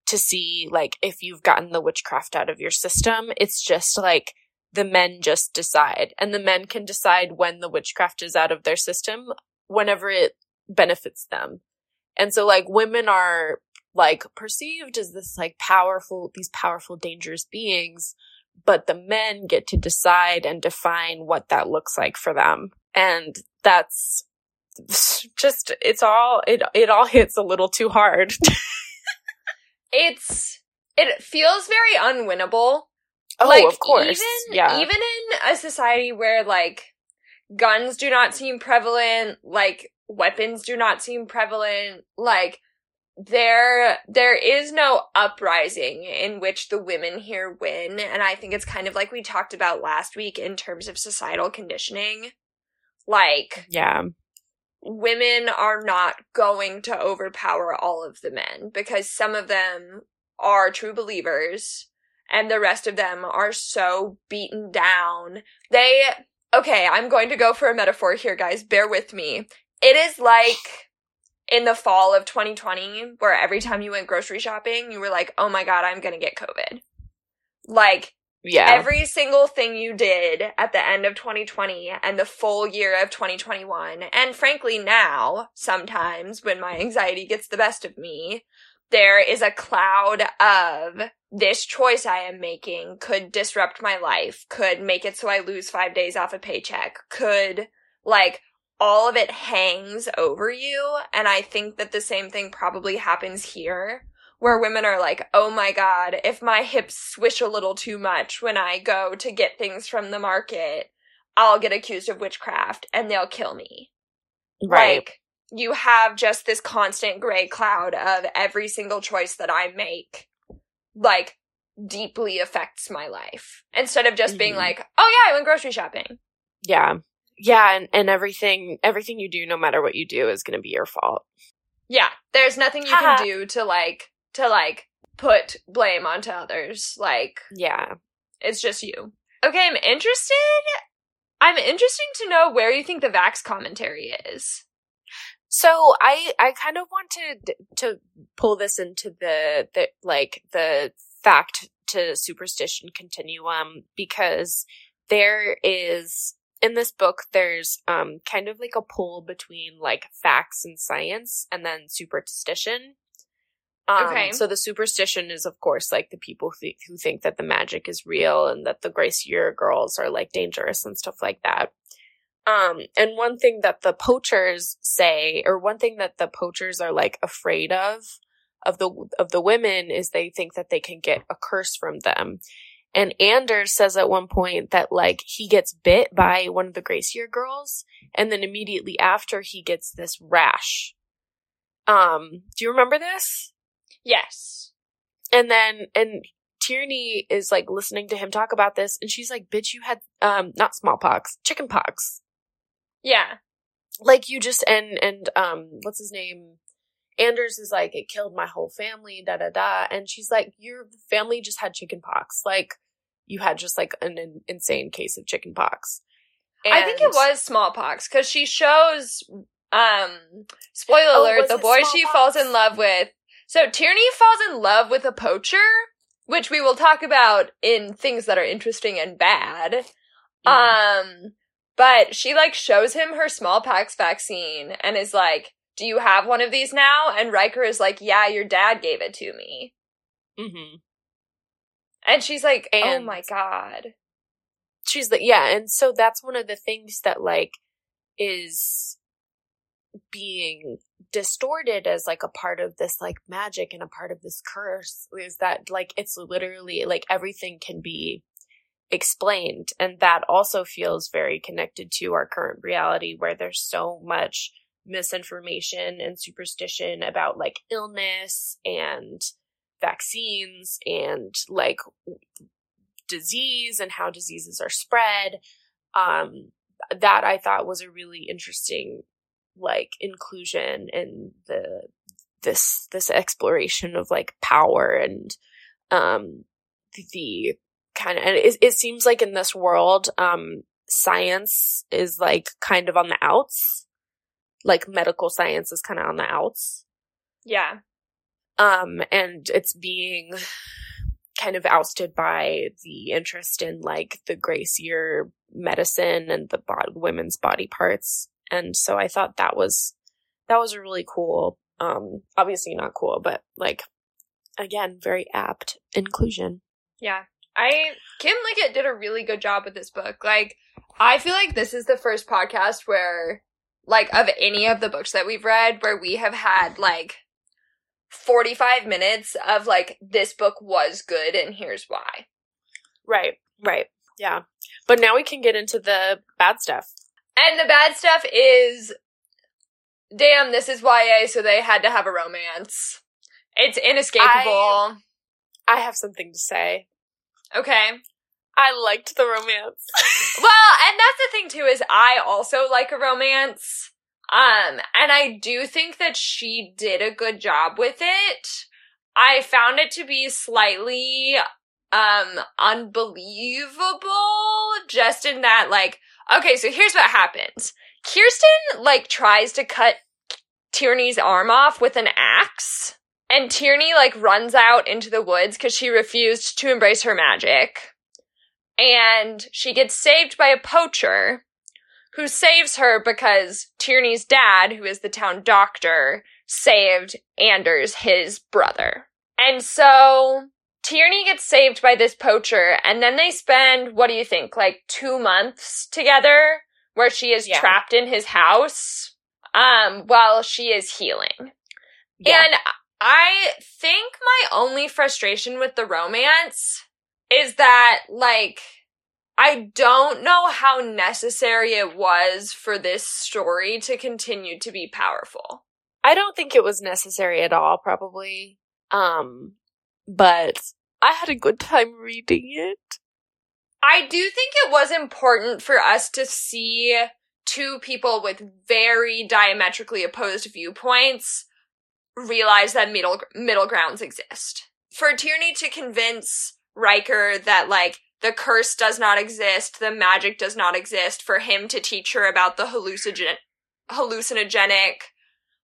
to see like if you've gotten the witchcraft out of your system. It's just like the men just decide and the men can decide when the witchcraft is out of their system whenever it benefits them. And so like women are like perceived as this like powerful, these powerful, dangerous beings, but the men get to decide and define what that looks like for them. And that's just, it's all, it, it all hits a little too hard. It's, it feels very unwinnable. oh, like, of course. Even, yeah. even in a society where like guns do not seem prevalent, like weapons do not seem prevalent, like there there is no uprising in which the women here win and i think it's kind of like we talked about last week in terms of societal conditioning like yeah. women are not going to overpower all of the men because some of them are true believers and the rest of them are so beaten down. They, okay, I'm going to go for a metaphor here, guys. Bear with me. It is like in the fall of 2020 where every time you went grocery shopping, you were like, oh my God, I'm going to get COVID. Like, Yeah. Every single thing you did at the end of 2020 and the full year of 2021, and frankly now, sometimes when my anxiety gets the best of me, there is a cloud of this choice I am making could disrupt my life, could make it so I lose five days off a paycheck, could, like, all of it hangs over you. And I think that the same thing probably happens here where women are like, oh my god, if my hips swish a little too much when I go to get things from the market, I'll get accused of witchcraft and they'll kill me. right. Like, you have just this constant gray cloud of every single choice that I make, like, deeply affects my life. Instead of just being Mhm. like, oh yeah, I went grocery shopping. yeah. Yeah. And, and everything, everything you do, no matter what you do, is going to be your fault. Yeah, there's nothing you can do to like, to like, put blame onto others. Like, Yeah. It's just you. Okay, I'm interested. I'm interested to know where you think the Vax commentary is. So I I kind of wanted to pull this into the the like the fact to superstition continuum because there is in this book there's um kind of like a pull between like facts and science and then superstition. Um, Okay. So the superstition is of course like the people who, th- who think that the magic is real and that the Grace Year girls are like dangerous and stuff like that. Um, and one thing that the poachers say, or one thing that the poachers are like afraid of, of the, of the women is they think that they can get a curse from them. And Anders says at one point that like he gets bit by one of the Grace Year girls and then immediately after he gets this rash. Um, do you remember this? Yes. And then, and Tierney is like listening to him talk about this and she's like, bitch, you had, um, not smallpox, chicken pox Yeah. like you just and and um what's his name anders is like it killed my whole family da da da and she's like your family just had chicken pox like you had just like an, in- insane case of chicken pox I think it was smallpox because she shows, um, spoiler Oh, alert, the boy she falls in love with. So Tierney falls in love with a poacher, which we will talk about in things that are interesting and bad. Um, but she like shows him her smallpox vaccine and is like, "Do you have one of these now?" And Ryker is like, "Yeah, your dad gave it to me." Mhm. And she's like, "Oh my god." she's like yeah and so that's one of the things that like is being distorted as like a part of this like magic and a part of this curse is that like it's literally like everything can be explained and that also feels very connected to our current reality where there's so much misinformation and superstition about like illness and vaccines and like disease and how diseases are spread. Um, that I thought was a really interesting like inclusion in the this this exploration of like power and um the kind of and it, it seems like in this world um science is like kind of on the outs like medical science is kind of on the outs Yeah. Um and it's being kind of ousted by the interest in like the Grace Year medicine and the women's body parts and so i thought that was that was a really cool um obviously not cool but like again very apt inclusion Yeah. I Kim Liggett did a really good job with this book. Like I feel like this is the first podcast where like of any of the books that we've read where we have had like 45 minutes of like this book was good and here's why. right right yeah but now we can get into the bad stuff And the bad stuff is damn, this is YA so they had to have a romance. It's inescapable. i have something to say okay. i liked the romance Well, and that's the thing too is I also like a romance. Um, and I do think that she did a good job with it. I found it to be slightly um unbelievable just in that like okay, so here's what happens. Kirsten like tries to cut Tierney's arm off with an axe and Tierney like runs out into the woods cuz she refused to embrace her magic and she gets saved by a poacher who saves her because Tierney's dad, who is the town doctor, saved Anders, his brother. And so Tierney gets saved by this poacher, and then they spend, what do you think, like two months together where she is Yeah. trapped in his house um, while she is healing. And I think my only frustration with the romance is that, like, I don't know how necessary it was for this story to continue to be powerful. I don't think it was necessary at all, probably. Um, but I had a good time reading it. I do think it was important for us to see two people with very diametrically opposed viewpoints realize that middle middle grounds exist. For Tierney to convince Ryker that like the curse does not exist, the magic does not exist, for him to teach her about the hallucinogen hallucinogenic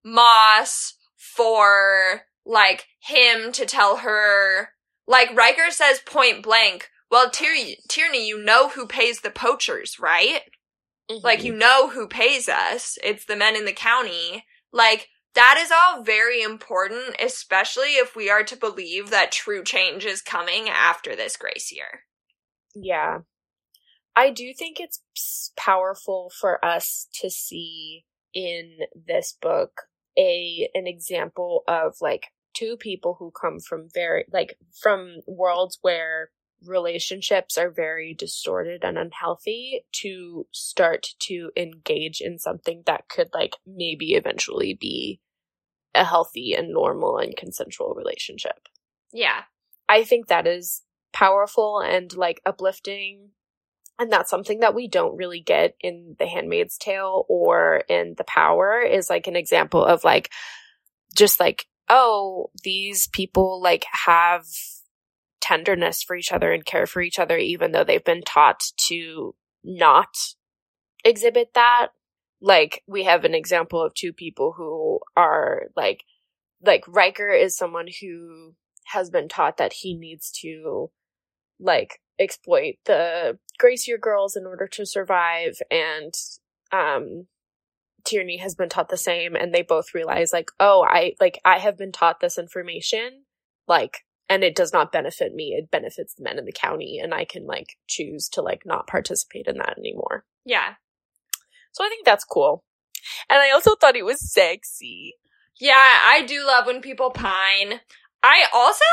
moss, for like him to tell her like Ryker says point blank, well Tierney, Tierney you know who pays the poachers, right? Mm-hmm. Like you know who pays us. It's the men in the county. Like that is all very important, especially if we are to believe that true change is coming after this grace year. Yeah. I do think it's powerful for us to see in this book a an example of like two people who come from very like from worlds where relationships are very distorted and unhealthy to start to engage in something that could like maybe eventually be a healthy and normal and consensual relationship. Yeah. I think that is powerful and like uplifting. And that's something that we don't really get in The Handmaid's Tale or in The Power is like an example of like just like, oh, these people like have tenderness for each other and care for each other, even though they've been taught to not exhibit that. Like, we have an example of two people who are like, like Ryker is someone who has been taught that he needs to like exploit the Grace Year girls in order to survive and um Tierney has been taught the same and they both realize like oh I like I have been taught this information like and it does not benefit me it benefits the men in the county and I can like choose to like not participate in that anymore. Yeah. So I think that's cool. And I also thought it was sexy. Yeah, I do love when people pine. I also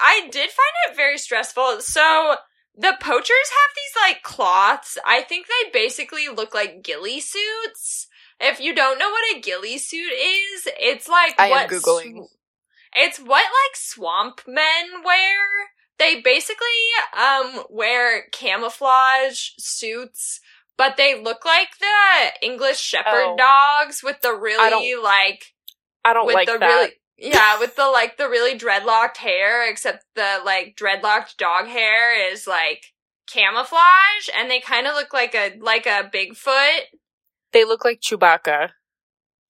I did find it very stressful. So the poachers have these like cloths. I think they basically look like ghillie suits if you don't know what a ghillie suit is, it's like I am what Googling. sw- it's what like swamp men wear. They basically um wear camouflage suits, but they look like the English shepherd Oh. dogs with the really don't like I don't with like the that. really yeah, with the like the really dreadlocked hair, except the like dreadlocked dog hair is like camouflage and they kind of look like a like a Bigfoot. They look like Chewbacca.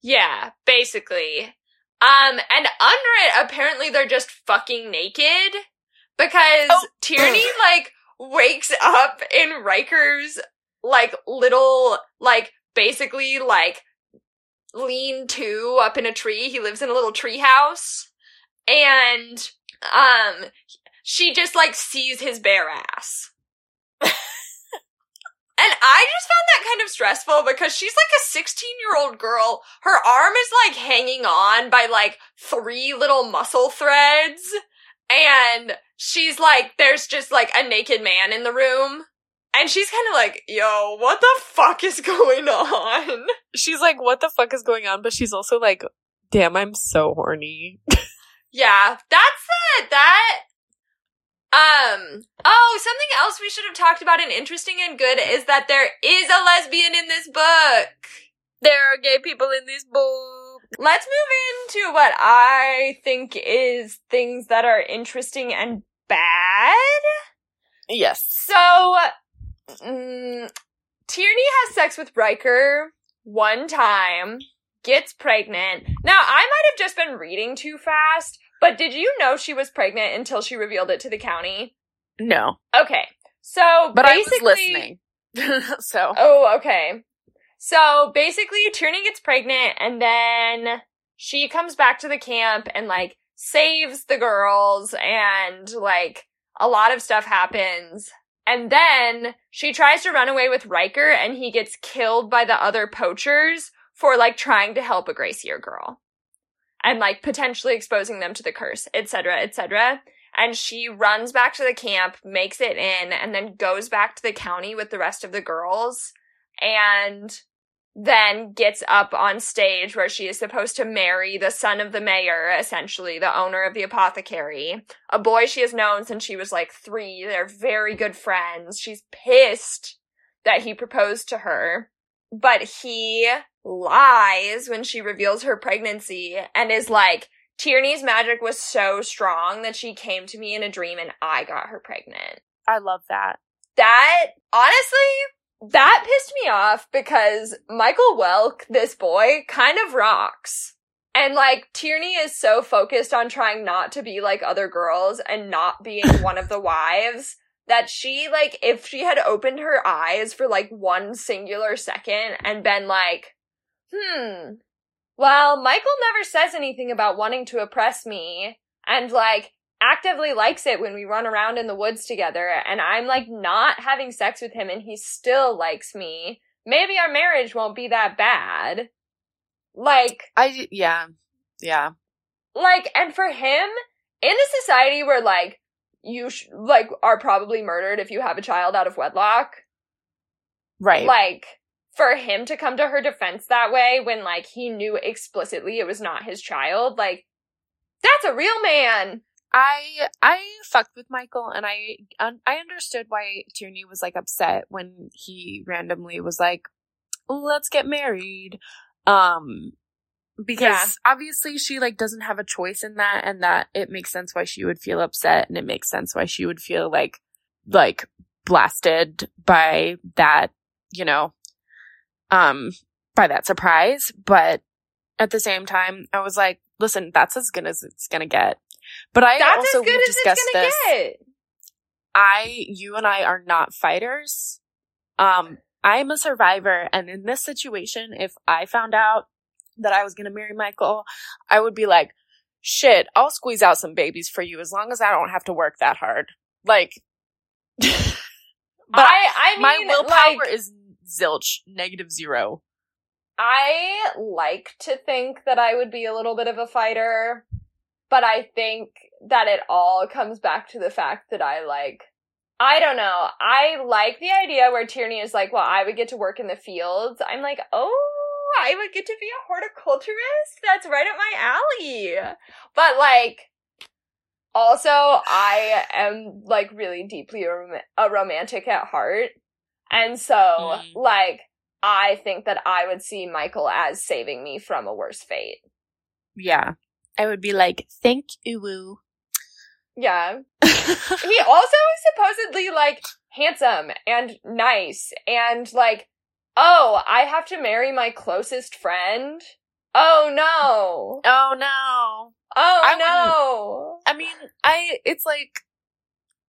Yeah, basically. Um, and under it, apparently they're just fucking naked because Oh. Tierney like wakes up in Ryker's like little like basically like lean to up in a tree. He lives in a little tree house, and um, she just like sees his bare ass. And I just found that kind of stressful because she's like a 16 year old girl. Her arm is like hanging on by like three little muscle threads. And she's like, there's just like a naked man in the room. And she's kind of like, yo, what the fuck is going on? She's like, what the fuck is going on? But she's also like, damn, I'm so horny. Yeah, that's it. That. Um. Oh, something else we should have talked about and interesting and good is that there is a lesbian in this book. There are gay people in this book. Let's move into what I think is things that are interesting and bad. Yes. So, mm, Tierney has sex with Ryker one time, gets pregnant. Now, I might have just been reading too fast, but did you know she was pregnant until she revealed it to the county? No. Okay. So, But I was basically- listening. so. Oh, okay. So basically, Tierney gets pregnant, and then she comes back to the camp and like saves the girls, and like a lot of stuff happens. And then she tries to run away with Ryker, and he gets killed by the other poachers for like trying to help a Grace Year girl and like potentially exposing them to the curse, etc., etc. And she runs back to the camp, makes it in, and then goes back to the county with the rest of the girls and then gets up on stage where she is supposed to marry the son of the mayor, essentially, the owner of the apothecary. A boy she has known since she was like three. They're very good friends. She's pissed that he proposed to her, but he lies when she reveals her pregnancy and is like, Tierney's magic was so strong that she came to me in a dream and I got her pregnant I love that. that honestly that pissed me off because Michael Welk, this boy, kind of rocks. And like Tierney is so focused on trying not to be like other girls and not being one of the wives that she like if she had opened her eyes for like one singular second and been like, "Hmm. Well, Michael never says anything about wanting to oppress me." And like actively likes it when we run around in the woods together and I'm like not having sex with him and he still likes me. Maybe our marriage won't be that bad. Like, I, yeah. Yeah. like, and for him, in a society where like, you sh- like are probably murdered if you have a child out of wedlock, Right. like, for him to come to her defense that way when like he knew explicitly it was not his child, like, that's a real man. I I fucked with Michael, and I un- I understood why Tierney was like upset when he randomly was like, "Let's get married," um, because Yeah. obviously she like doesn't have a choice in that, and that it makes sense why she would feel upset, and it makes sense why she would feel like like blasted by that, you know, um, by that surprise. But at the same time, I was like, listen, that's as good as it's gonna get. But I That's also as good as it's gonna this. get. I, you and I are not fighters. Um, I'm a survivor, and in this situation, if I found out that I was gonna marry Michael, I would be like, shit, I'll squeeze out some babies for you as long as I don't have to work that hard. Like, but I, I mean, my willpower like, is zilch, negative zero. I like to think that I would be a little bit of a fighter, but I think that it all comes back to the fact that I like, I don't know. I like the idea where Tierney is like, well, I would get to work in the fields. I'm like, oh, I would get to be a horticulturist. That's right up my alley. But like, also, I am like really deeply a, rom- a romantic at heart. And so, Mm. like, I think that I would see Michael as saving me from a worse fate. Yeah. I would be like, thank you. Yeah. he also is supposedly like handsome and nice and like, oh, I have to marry my closest friend. Oh no. oh no. Oh I no. I mean, I it's like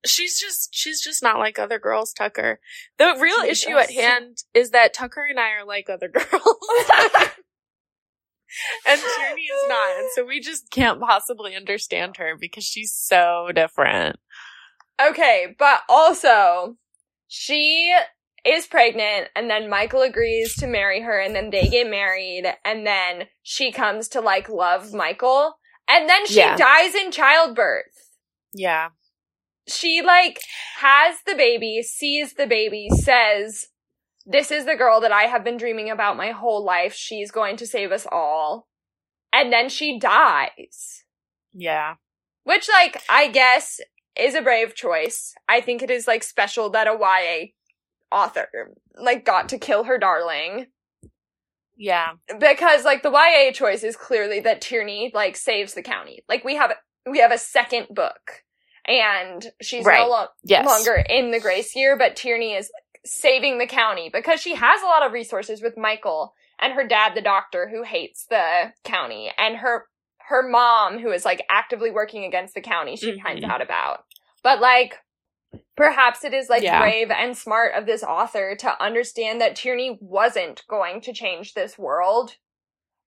she's just she's just not like other girls, Tucker. The real Jesus. issue at hand is that Tucker and I are like other girls. and Tierney is not. And so we just can't possibly understand her because she's so different. okay, but also she is pregnant and then Michael agrees to marry her and then they get married and then she comes to like love Michael and then she Yeah. dies in childbirth. Yeah. she like has the baby, sees the baby, says, This is the girl that I have been dreaming about my whole life. She's going to save us all. And then she dies. Yeah. Which, like, I guess is a brave choice. I think it is like special that a YA author like got to kill her darling. Yeah. Because like the YA choice is clearly that Tierney like saves the county. Like we have we have a second book. And she's Right. no lo- Yes. longer in the grace year, but Tierney is saving the county because she has a lot of resources with Michael and her dad, the doctor, who hates the county, and her her mom, who is like actively working against the county. She Mhm. finds out about, but like. Perhaps it is like Yeah. brave and smart of this author to understand that Tierney wasn't going to change this world,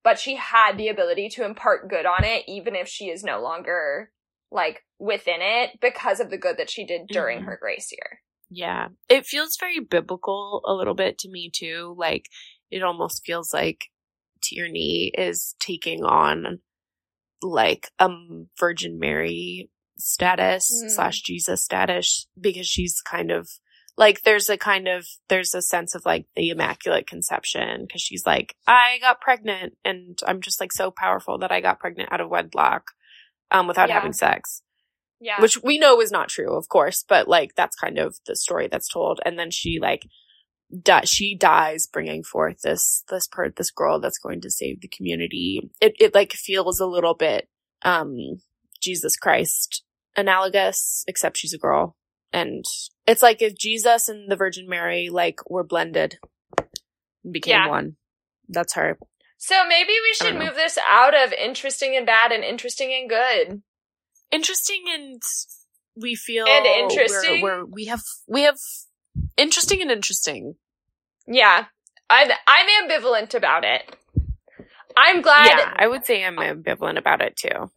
but she had the ability to impart good on it, even if she is no longer like within it because of the good that she did during Mhm. her grace year. Yeah. It feels very biblical a little bit to me too. Like it almost feels like Tierney is taking on like a Virgin Mary status Mm. slash Jesus status because she's kind of like there's a kind of there's a sense of like the immaculate conception because she's like I got pregnant and I'm just like so powerful that I got pregnant out of wedlock um without Yeah. having sex Yeah. which we know is not true, of course, but like that's kind of the story that's told. And then she like, di- she dies bringing forth this this part this girl that's going to save the community. It it like feels a little bit um Jesus Christ analogous, except she's a girl, and it's like if Jesus and the Virgin Mary like were blended and became Yeah. one. That's her. so maybe we should move this out of interesting and bad and interesting and good. Interesting and we feel And we're- interesting? We're, we have we have interesting and interesting. Yeah. I'm I'm ambivalent about it. I'm glad yeah, I would say I'm ambivalent about it too.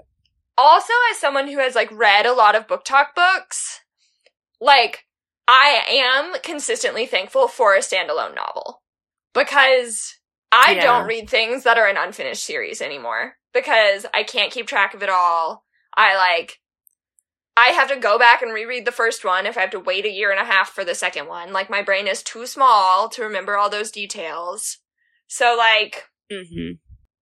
also as someone who has like read a lot of BookTok books, like I am consistently thankful for a standalone novel because I Yeah. don't read things that are an unfinished series anymore because I can't keep track of it all. I like I have to go back and reread the first one if I have to wait a year and a half for the second one. Like my brain is too small to remember all those details. So like Mm-hmm.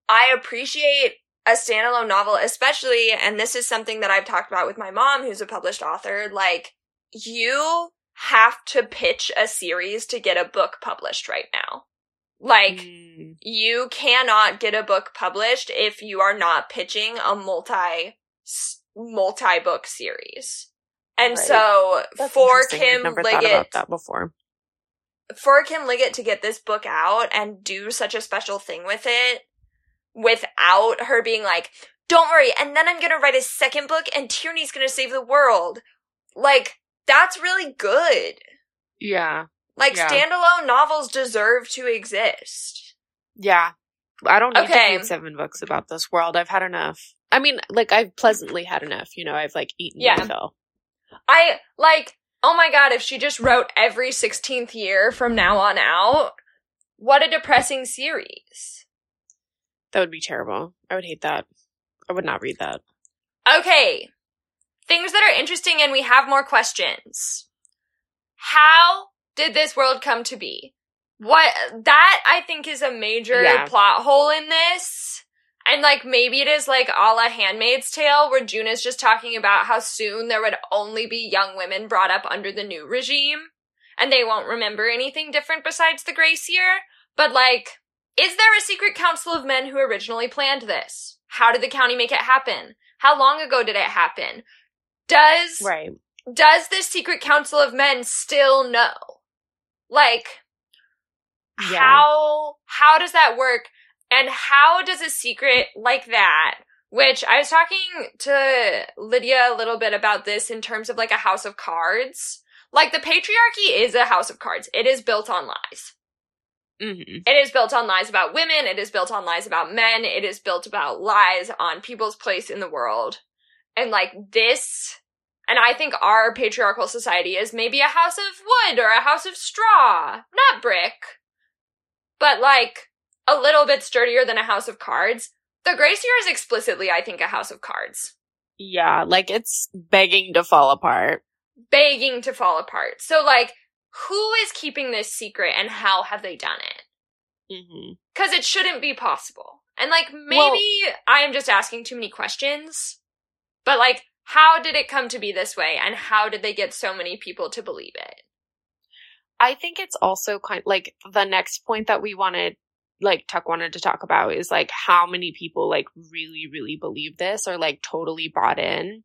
I appreciate a standalone novel, especially, and this is something that I've talked about with my mom, who's a published author. Like, you have to pitch a series to get a book published right now. Like, Mm, you cannot get a book published if you are not pitching a multi multi book series. And Right. so That's for interesting. I've Kim never Liggett about that before. for Kim Liggett to get this book out and do such a special thing with it without her being like, don't worry, and then I'm gonna write a second book and Tierney's gonna save the world. Like, that's really good. Yeah, Like, Yeah. standalone novels deserve to exist. yeah. I don't need Okay. to read seven books about this world. I've had enough. I mean, like I've pleasantly had enough. You know, I've like eaten Yeah. my fill. I, like, oh my god, if she just wrote every 16th year from now on out, what a depressing series. That would be terrible. I would hate that. I would not read that. Okay. Things that are interesting and we have more questions. How did this world come to be? what that I think is a major Yeah. plot hole in this. And like maybe it is like a la Handmaid's Tale, where June is just talking about how soon there would only be young women brought up under the new regime, and they won't remember anything different besides the grace year. But like, is there a secret council of men who originally planned this? How did the county make it happen? How long ago did it happen? Does Right. does this secret council of men still know? Like, Yeah. how how does that work? And how does a secret like that, which I was talking to Lydia a little bit about this in terms of like a house of cards. Like the patriarchy is a house of cards. It is built on lies. hmm It is built on lies about women. It is built on lies about men. It is built about lies on people's place in the world. And like this, and I think our patriarchal society is maybe a house of wood or a house of straw, not brick, but like a little bit sturdier than a house of cards. The Grace Year is explicitly, I think, a house of cards, Yeah, like it's begging to fall apart. begging to fall apart. So like, who is keeping this secret and how have they done it? Mm-hmm. Because it shouldn't be possible. And like, maybe I am just asking too many questions, but like, how did it come to be this way and how did they get so many people to believe it? I think it's also kind of, like the next point that we wanted, like Tuck wanted to talk about is like how many people like really, really believe this or like totally bought in.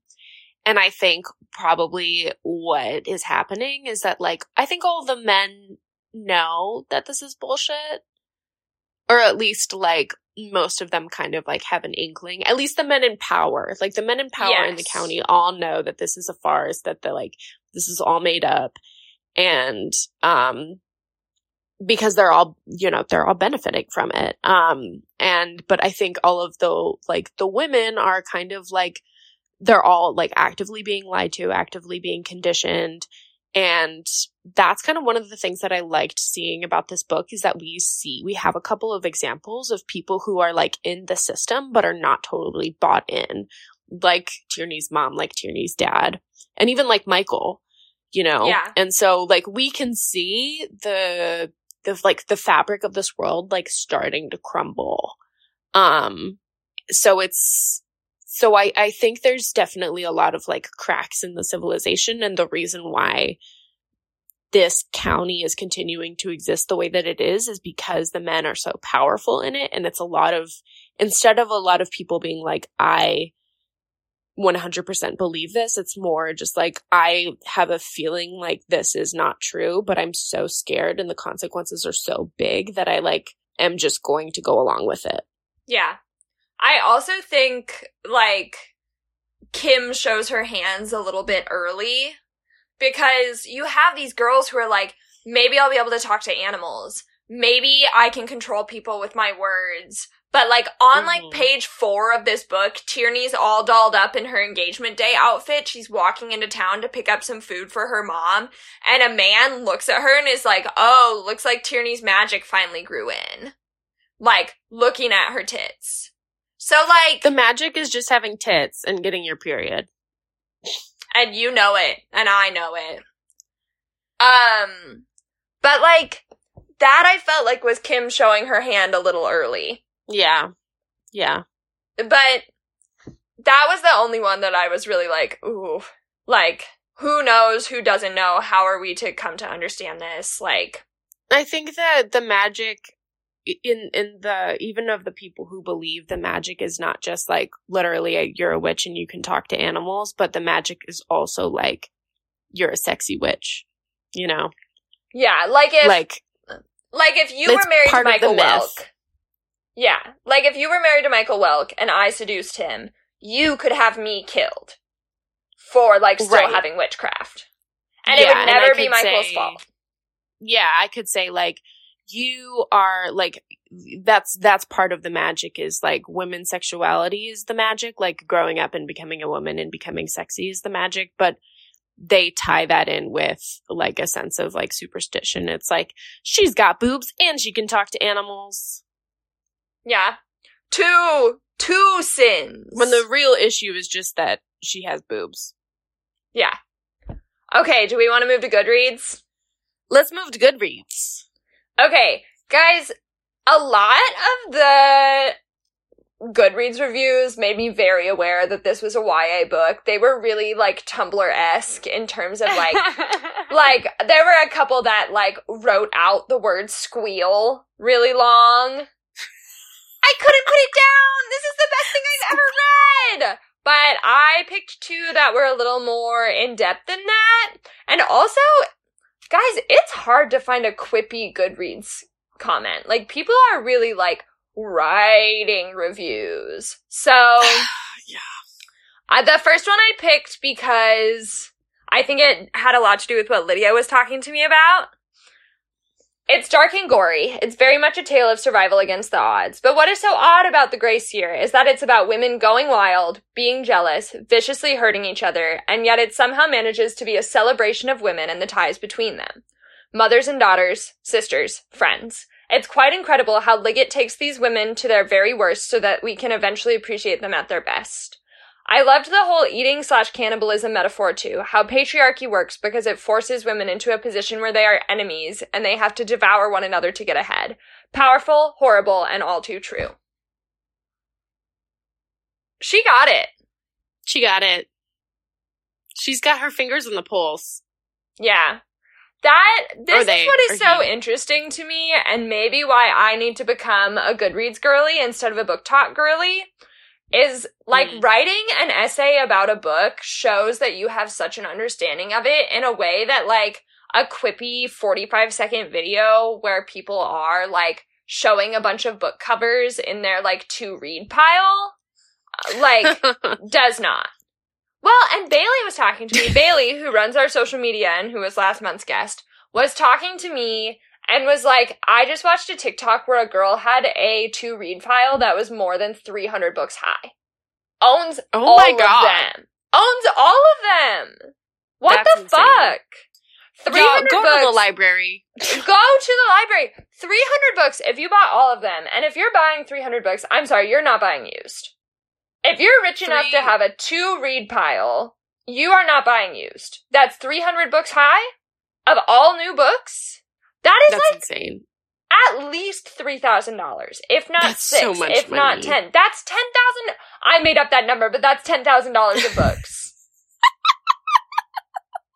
And I think probably what is happening is that like, I think all the men know that this is bullshit. Or at least like most of them kind of like have an inkling. At least the men in power. Like the men in power in the county all know that this is a farce, that the like this is all made up. And um because they're all you know, they're all benefiting from it. Um and but I think all of the like the women are kind of like they're all like actively being lied to, actively being conditioned. And that's kind of one of the things that I liked seeing about this book is that we see, we have a couple of examples of people who are like in the system, but are not totally bought in. Like Tierney's mom, like Tierney's dad, and even like Michael, you know? Yeah. And so like we can see the, the like the fabric of this world like starting to crumble. Um, so it's, so I, I think there's definitely a lot of like cracks in the civilization and the reason why this county is continuing to exist the way that it is is because the men are so powerful in it and it's a lot of instead of a lot of people being like i 100% believe this it's more just like i have a feeling like this is not true but i'm so scared and the consequences are so big that i like am just going to go along with it Yeah. I also think, like, Kim shows her hands a little bit early because you have these girls who are like, maybe I'll be able to talk to animals. Maybe I can control people with my words. But like on like Mhm. page four of this book, Tierney's all dolled up in her engagement day outfit. She's walking into town to pick up some food for her mom. And a man looks at her and is like, oh, looks like Tierney's magic finally grew in. Like looking at her tits. So like, the magic is just having tits and getting your period and you know it, and I know it. Um, but like, that I felt like was Kim showing her hand a little early. Yeah. Yeah. But that was the only one that I was really like, ooh, like, who knows, who doesn't know, how are we to come to understand this? Like, I think that the magic in in the even of the people who believe the magic is not just like literally a, you're a witch and you can talk to animals, but the magic is also like you're a sexy witch, you know, yeah, like if, like, like if you were married to part of the Michael myth. Yeah, like if you were married to Michael Welk and I seduced him, you could have me killed for like still Right. having witchcraft. And it would never be Michael's say- fault. yeah, I could say like you are like that's that's part of the magic is like women's sexuality is the magic, like growing up and becoming a woman and becoming sexy is the magic, but they tie that in with like a sense of like superstition. It's like she's got boobs and she can talk to animals. Yeah. Two two sins. When the real issue is just that she has boobs. Yeah. Okay, do we want to move to Goodreads? Let's move to Goodreads. Okay, guys, a lot of the Goodreads reviews made me very aware that this was a YA book. They were really like Tumblr esque in terms of like, like there were a couple that like wrote out the word squeal really long. Couldn't put it down. This is the best thing I've ever read. But I picked two that were a little more in depth than that. And also, guys, it's hard to find a quippy Goodreads comment. Like people are really like writing reviews. So yeah. I, the first one I picked because I think it had a lot to do with what Lydia was talking to me about. It's dark and gory. It's very much a tale of survival against the odds. But what is so odd about The Grace Year is that it's about women going wild, being jealous, viciously hurting each other, and yet it somehow manages to be a celebration of women and the ties between them. Mothers and daughters, sisters, friends. It's quite incredible how Liggett takes these women to their very worst so that we can eventually appreciate them at their best. I loved the whole eating slash cannibalism metaphor too, how patriarchy works because it forces women into a position where they are enemies and they have to devour one another to get ahead. Powerful, horrible, and all too true. She got it. She got it. She's got her fingers on the pulse. Yeah. That this they, is what is so he. interesting to me, and maybe why I need to become a Goodreads girly instead of a BookTok girly. Is like Mm. writing an essay about a book shows that you have such an understanding of it in a way that like a quippy 45 second video where people are like showing a bunch of book covers in their like to read pile uh, like does not. Well, and Bailey was talking to me. Bailey, who runs our social media and who was last month's guest, was talking to me and was like, I just watched a TikTok where a girl had a to read file that was more than 300 books high. Owns Oh all my of God. them. Owns all of them. What That's the insane. fuck? Y'all, 300 go books. to the library. Go to the library. 300 books if you bought all of them. And if you're buying 300 books, I'm sorry, you're not buying used. If you're rich enough to have a to read pile, you are not buying used. That's 300 books high of all new books. That is That's like insane. at least $3,000. If not That's six, so if not money. 10. That's 10,000. I made up that number, but that's $10,000 of books.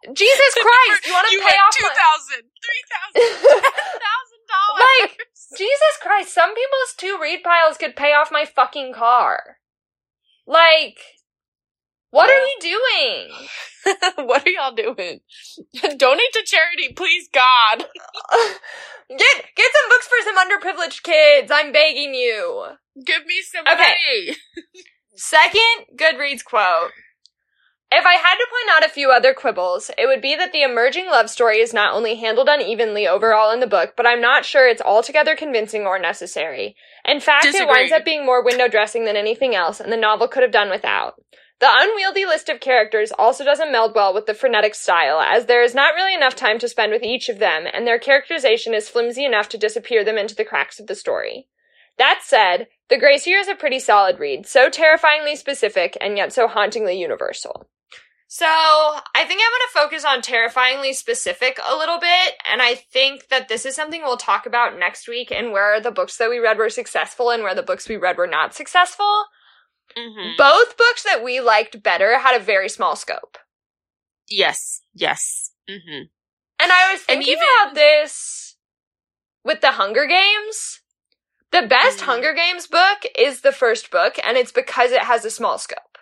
Jesus Christ, you want to pay off two thousand, three thousand, thousand dollars. Like, Jesus Christ, some people's to read piles could pay off my fucking car. Like, what are you doing? what are y'all doing? Donate to charity, please, God. get get some books for some underprivileged kids. I'm begging you. Give me some Okay. money. Second Goodreads quote. If I had to point out a few other quibbles, it would be that the emerging love story is not only handled unevenly overall in the book, but I'm not sure it's altogether convincing or necessary. In fact, it winds up being more window dressing than anything else, and the novel could have done without. The unwieldy list of characters also doesn't meld well with the frenetic style, as there is not really enough time to spend with each of them, and their characterization is flimsy enough to disappear them into the cracks of the story. That said, The Grace Year is a pretty solid read, so terrifyingly specific and yet so hauntingly universal. So, I think I'm going to focus on terrifyingly specific a little bit, and I think that this is something we'll talk about next week and where the books that we read were successful and where the books we read were not successful. Mhm. Both books that we liked better had a very small scope. Yes, yes. hmm And I was And thinking even- about this with the Hunger Games. The best Mhm. Hunger Games book is the first book, and it's because it has a small scope.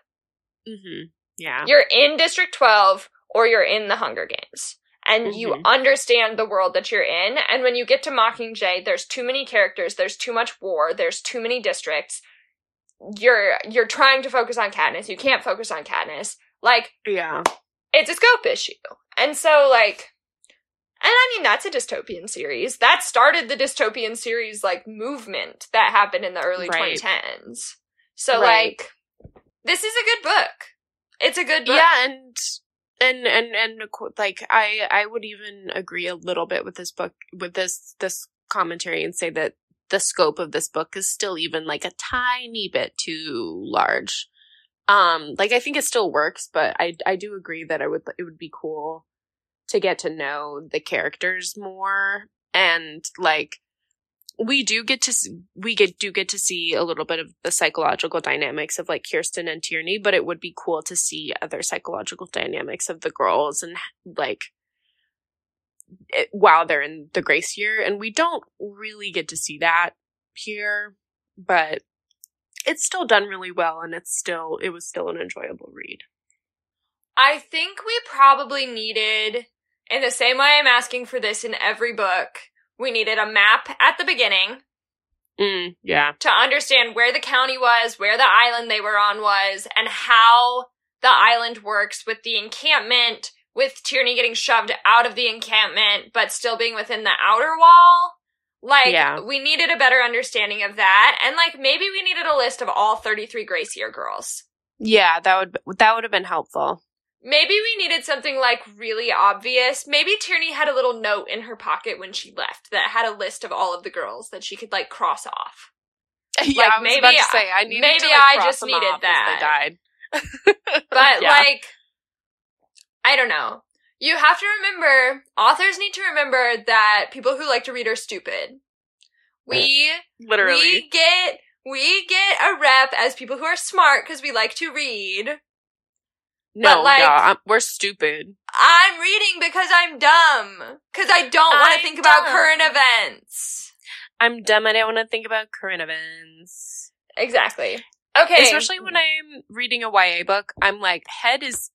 hmm Yeah. You're in District 12 or you're in the Hunger Games. And you Mhm. understand the world that you're in. And when you get to Mockingjay, there's too many characters, there's too much war, there's too many districts. You're you're trying to focus on Katniss. You can't focus on Katniss. Like, Yeah. it's a scope issue. And so like and I mean that's a dystopian series. That started the dystopian series like movement that happened in the early Right. 2010s. So Right. like this is a good book. It's a good book. Yeah, and and and and like I I would even agree a little bit with this book with this this commentary and say that the scope of this book is still even like a tiny bit too large. Um like I think it still works, but I I do agree that I would it would be cool to get to know the characters more and like we do get to we get do get to see a little bit of the psychological dynamics of like Kiersten and Tierney, but it would be cool to see other psychological dynamics of the girls and like it, while they're in the grace year and we don't really get to see that here, but it's still done really well and it's still it was still an enjoyable read. I think we probably needed, in the same way I'm asking for this in every book, we needed a map at the beginning Mm, yeah. to understand where the county was, where the island they were on was, and how the island works with the encampment, with Tierney getting shoved out of the encampment, but still being within the outer wall. Like, Yeah. we needed a better understanding of that, and like, maybe we needed a list of all 33 Grace Year girls. Yeah, that would that would have been helpful. Maybe we needed something like really obvious. Maybe Tierney had a little note in her pocket when she left that had a list of all of the girls that she could like cross off. yeah, Like, I was maybe about to I- say I needed maybe to, like, I just needed that. Died. But Yeah. like I don't know. You have to remember authors need to remember that people who like to read are stupid. We literally, we get we get a rep as people who are smart because we like to read. no, but, like- yeah, I'm, we're stupid. I'm reading because I'm dumb. Because I don't want to think about current events. I'm dumb. I don't want to think about current events. Exactly. Okay. Especially when I'm reading a YA book, I'm like, head is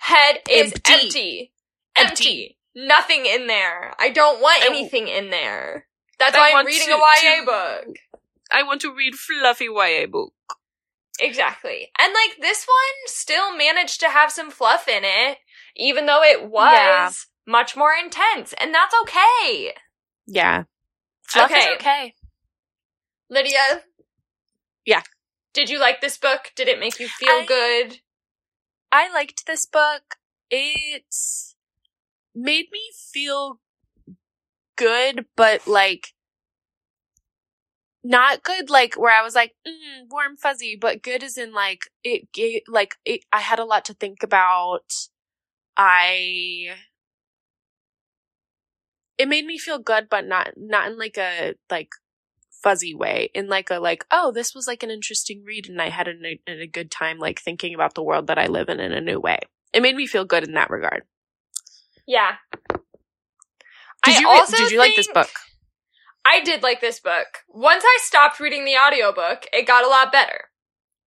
head is Empty. empty. Empty. Empty. Nothing in there. I don't want I- anything in there. That's I why I'm reading to- a YA to- book. I want to read fluffy YA book. Exactly. And like this one still managed to have some fluff in it, even though it was Yeah. much more intense. And that's okay. Yeah, fluff Okay. okay. Lydia? Yeah. Did you like this book? Did it make you feel I- good? I liked this book. It made me feel good, but like not good like where I was like mm, warm fuzzy, but good as in like it gave like it, I had a lot to think about. I it made me feel good, but not not in like a like fuzzy way. In like a like oh this was like an interesting read, and I had a, a good time like thinking about the world that I live in in a new way. It made me feel good in that regard. Yeah. Did I you also did you like this book? I did like this book. Once I stopped reading the audiobook, it got a lot better.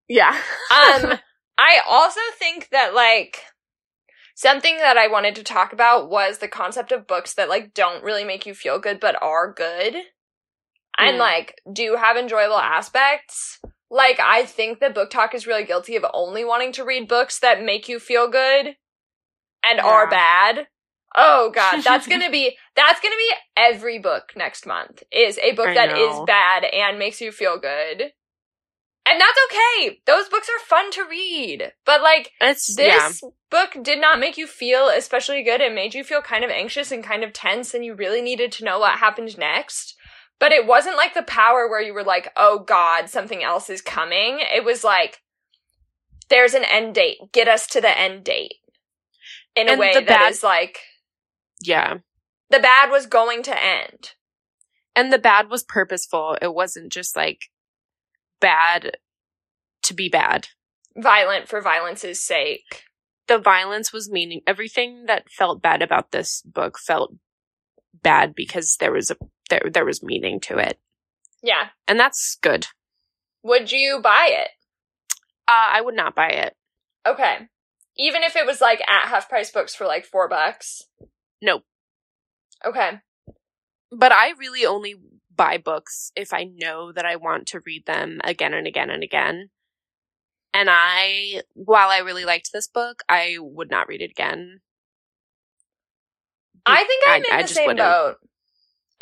Yeah. Um, I also think that like something that I wanted to talk about was the concept of books that like don't really make you feel good but are good. And Mm. like do you have enjoyable aspects. Like I think that BookTok is really guilty of only wanting to read books that make you feel good and are bad. Oh god, that's going to be that's going to be every book next month is a book I that is know. bad and makes you feel good. And that's okay. Those books are fun to read. But like it's yeah. this book did not make you feel especially good. It made you feel kind of anxious and kind of tense and you really needed to know what happened next. But it wasn't like the power where you were like, "Oh god, something else is coming." It was like there's an end date. Get us to the end date. In a way that bad- is like Yeah. the bad was going to end. And the bad was purposeful. It wasn't just like bad to be bad. Violent for violence's sake. The violence was meaning everything that felt bad about this book felt bad because there was a there there was meaning to it. Yeah. And that's good. Would you buy it? Uh, I would not buy it. Okay. Even if it was like at half price books for like four bucks. Nope. Okay. But I really only buy books if I know that I want to read them again and again and again. And I, while I really liked this book, I would not read it again. I think I'm I- in I the same wouldn't. boat.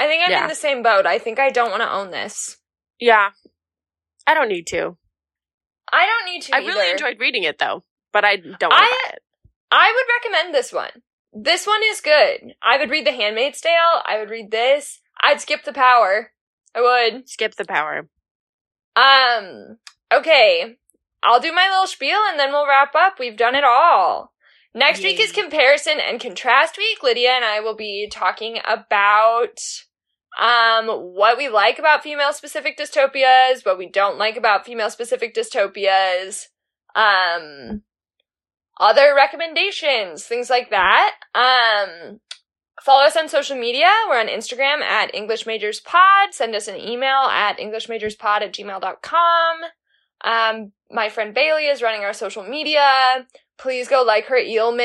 I think I'm Yeah. in the same boat. I think I don't want to own this. Yeah. I don't need to. I don't need to I either. really enjoyed reading it though, but I don't I- buy it. I would recommend this one. This one is good. I would read The Handmaid's Tale. I would read this. I'd skip The Power. I would. Skip the power. Um, okay. I'll do my little spiel and then we'll wrap up. We've done it all. Next week is comparison and contrast week. Lydia and I will be talking about um, what we like about female specific dystopias, what we don't like about female specific dystopias, um, other recommendations, things like that. Um, follow us on social media. We're on Instagram at English Majors Pod. Send us an email at EnglishMajorsPod at gmail.com. Um, my friend Bailey is running our social media. Please go like her eel,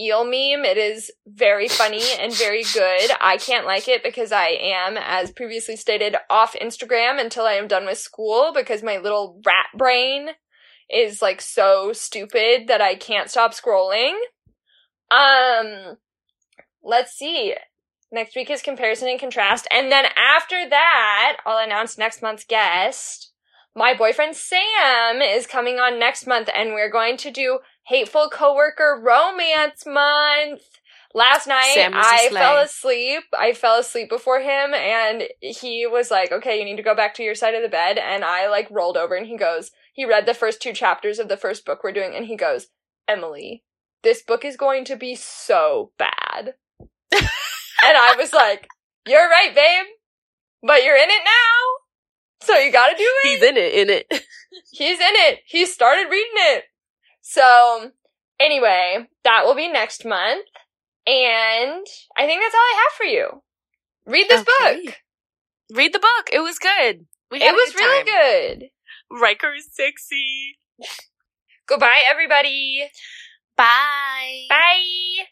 eel meme. It is very funny and very good. I can't like it because I am, as previously stated, off Instagram until I am done with school because my little rat brain is like so stupid that I can't stop scrolling. Um, let's see. Next week is comparison and contrast. And then after that, I'll announce next month's guest my boyfriend Sam is coming on next month and we're going to do hateful coworker romance month. Last night I fell asleep. I fell asleep before him and he was like, "Okay, you need to go back to your side of the bed." And I like rolled over and he goes, he read the first two chapters of the first book we're doing and he goes, "Emily, this book is going to be so bad." and I was like, "You're right, babe. But you're in it now." So you gotta do it. He's in it, in it. He's in it. He started reading it. So, anyway, that will be next month. And I think that's all I have for you. Read this okay. book. Read the book. It was good. We it was good really good. Ryker is sexy. Goodbye, everybody. Bye. Bye.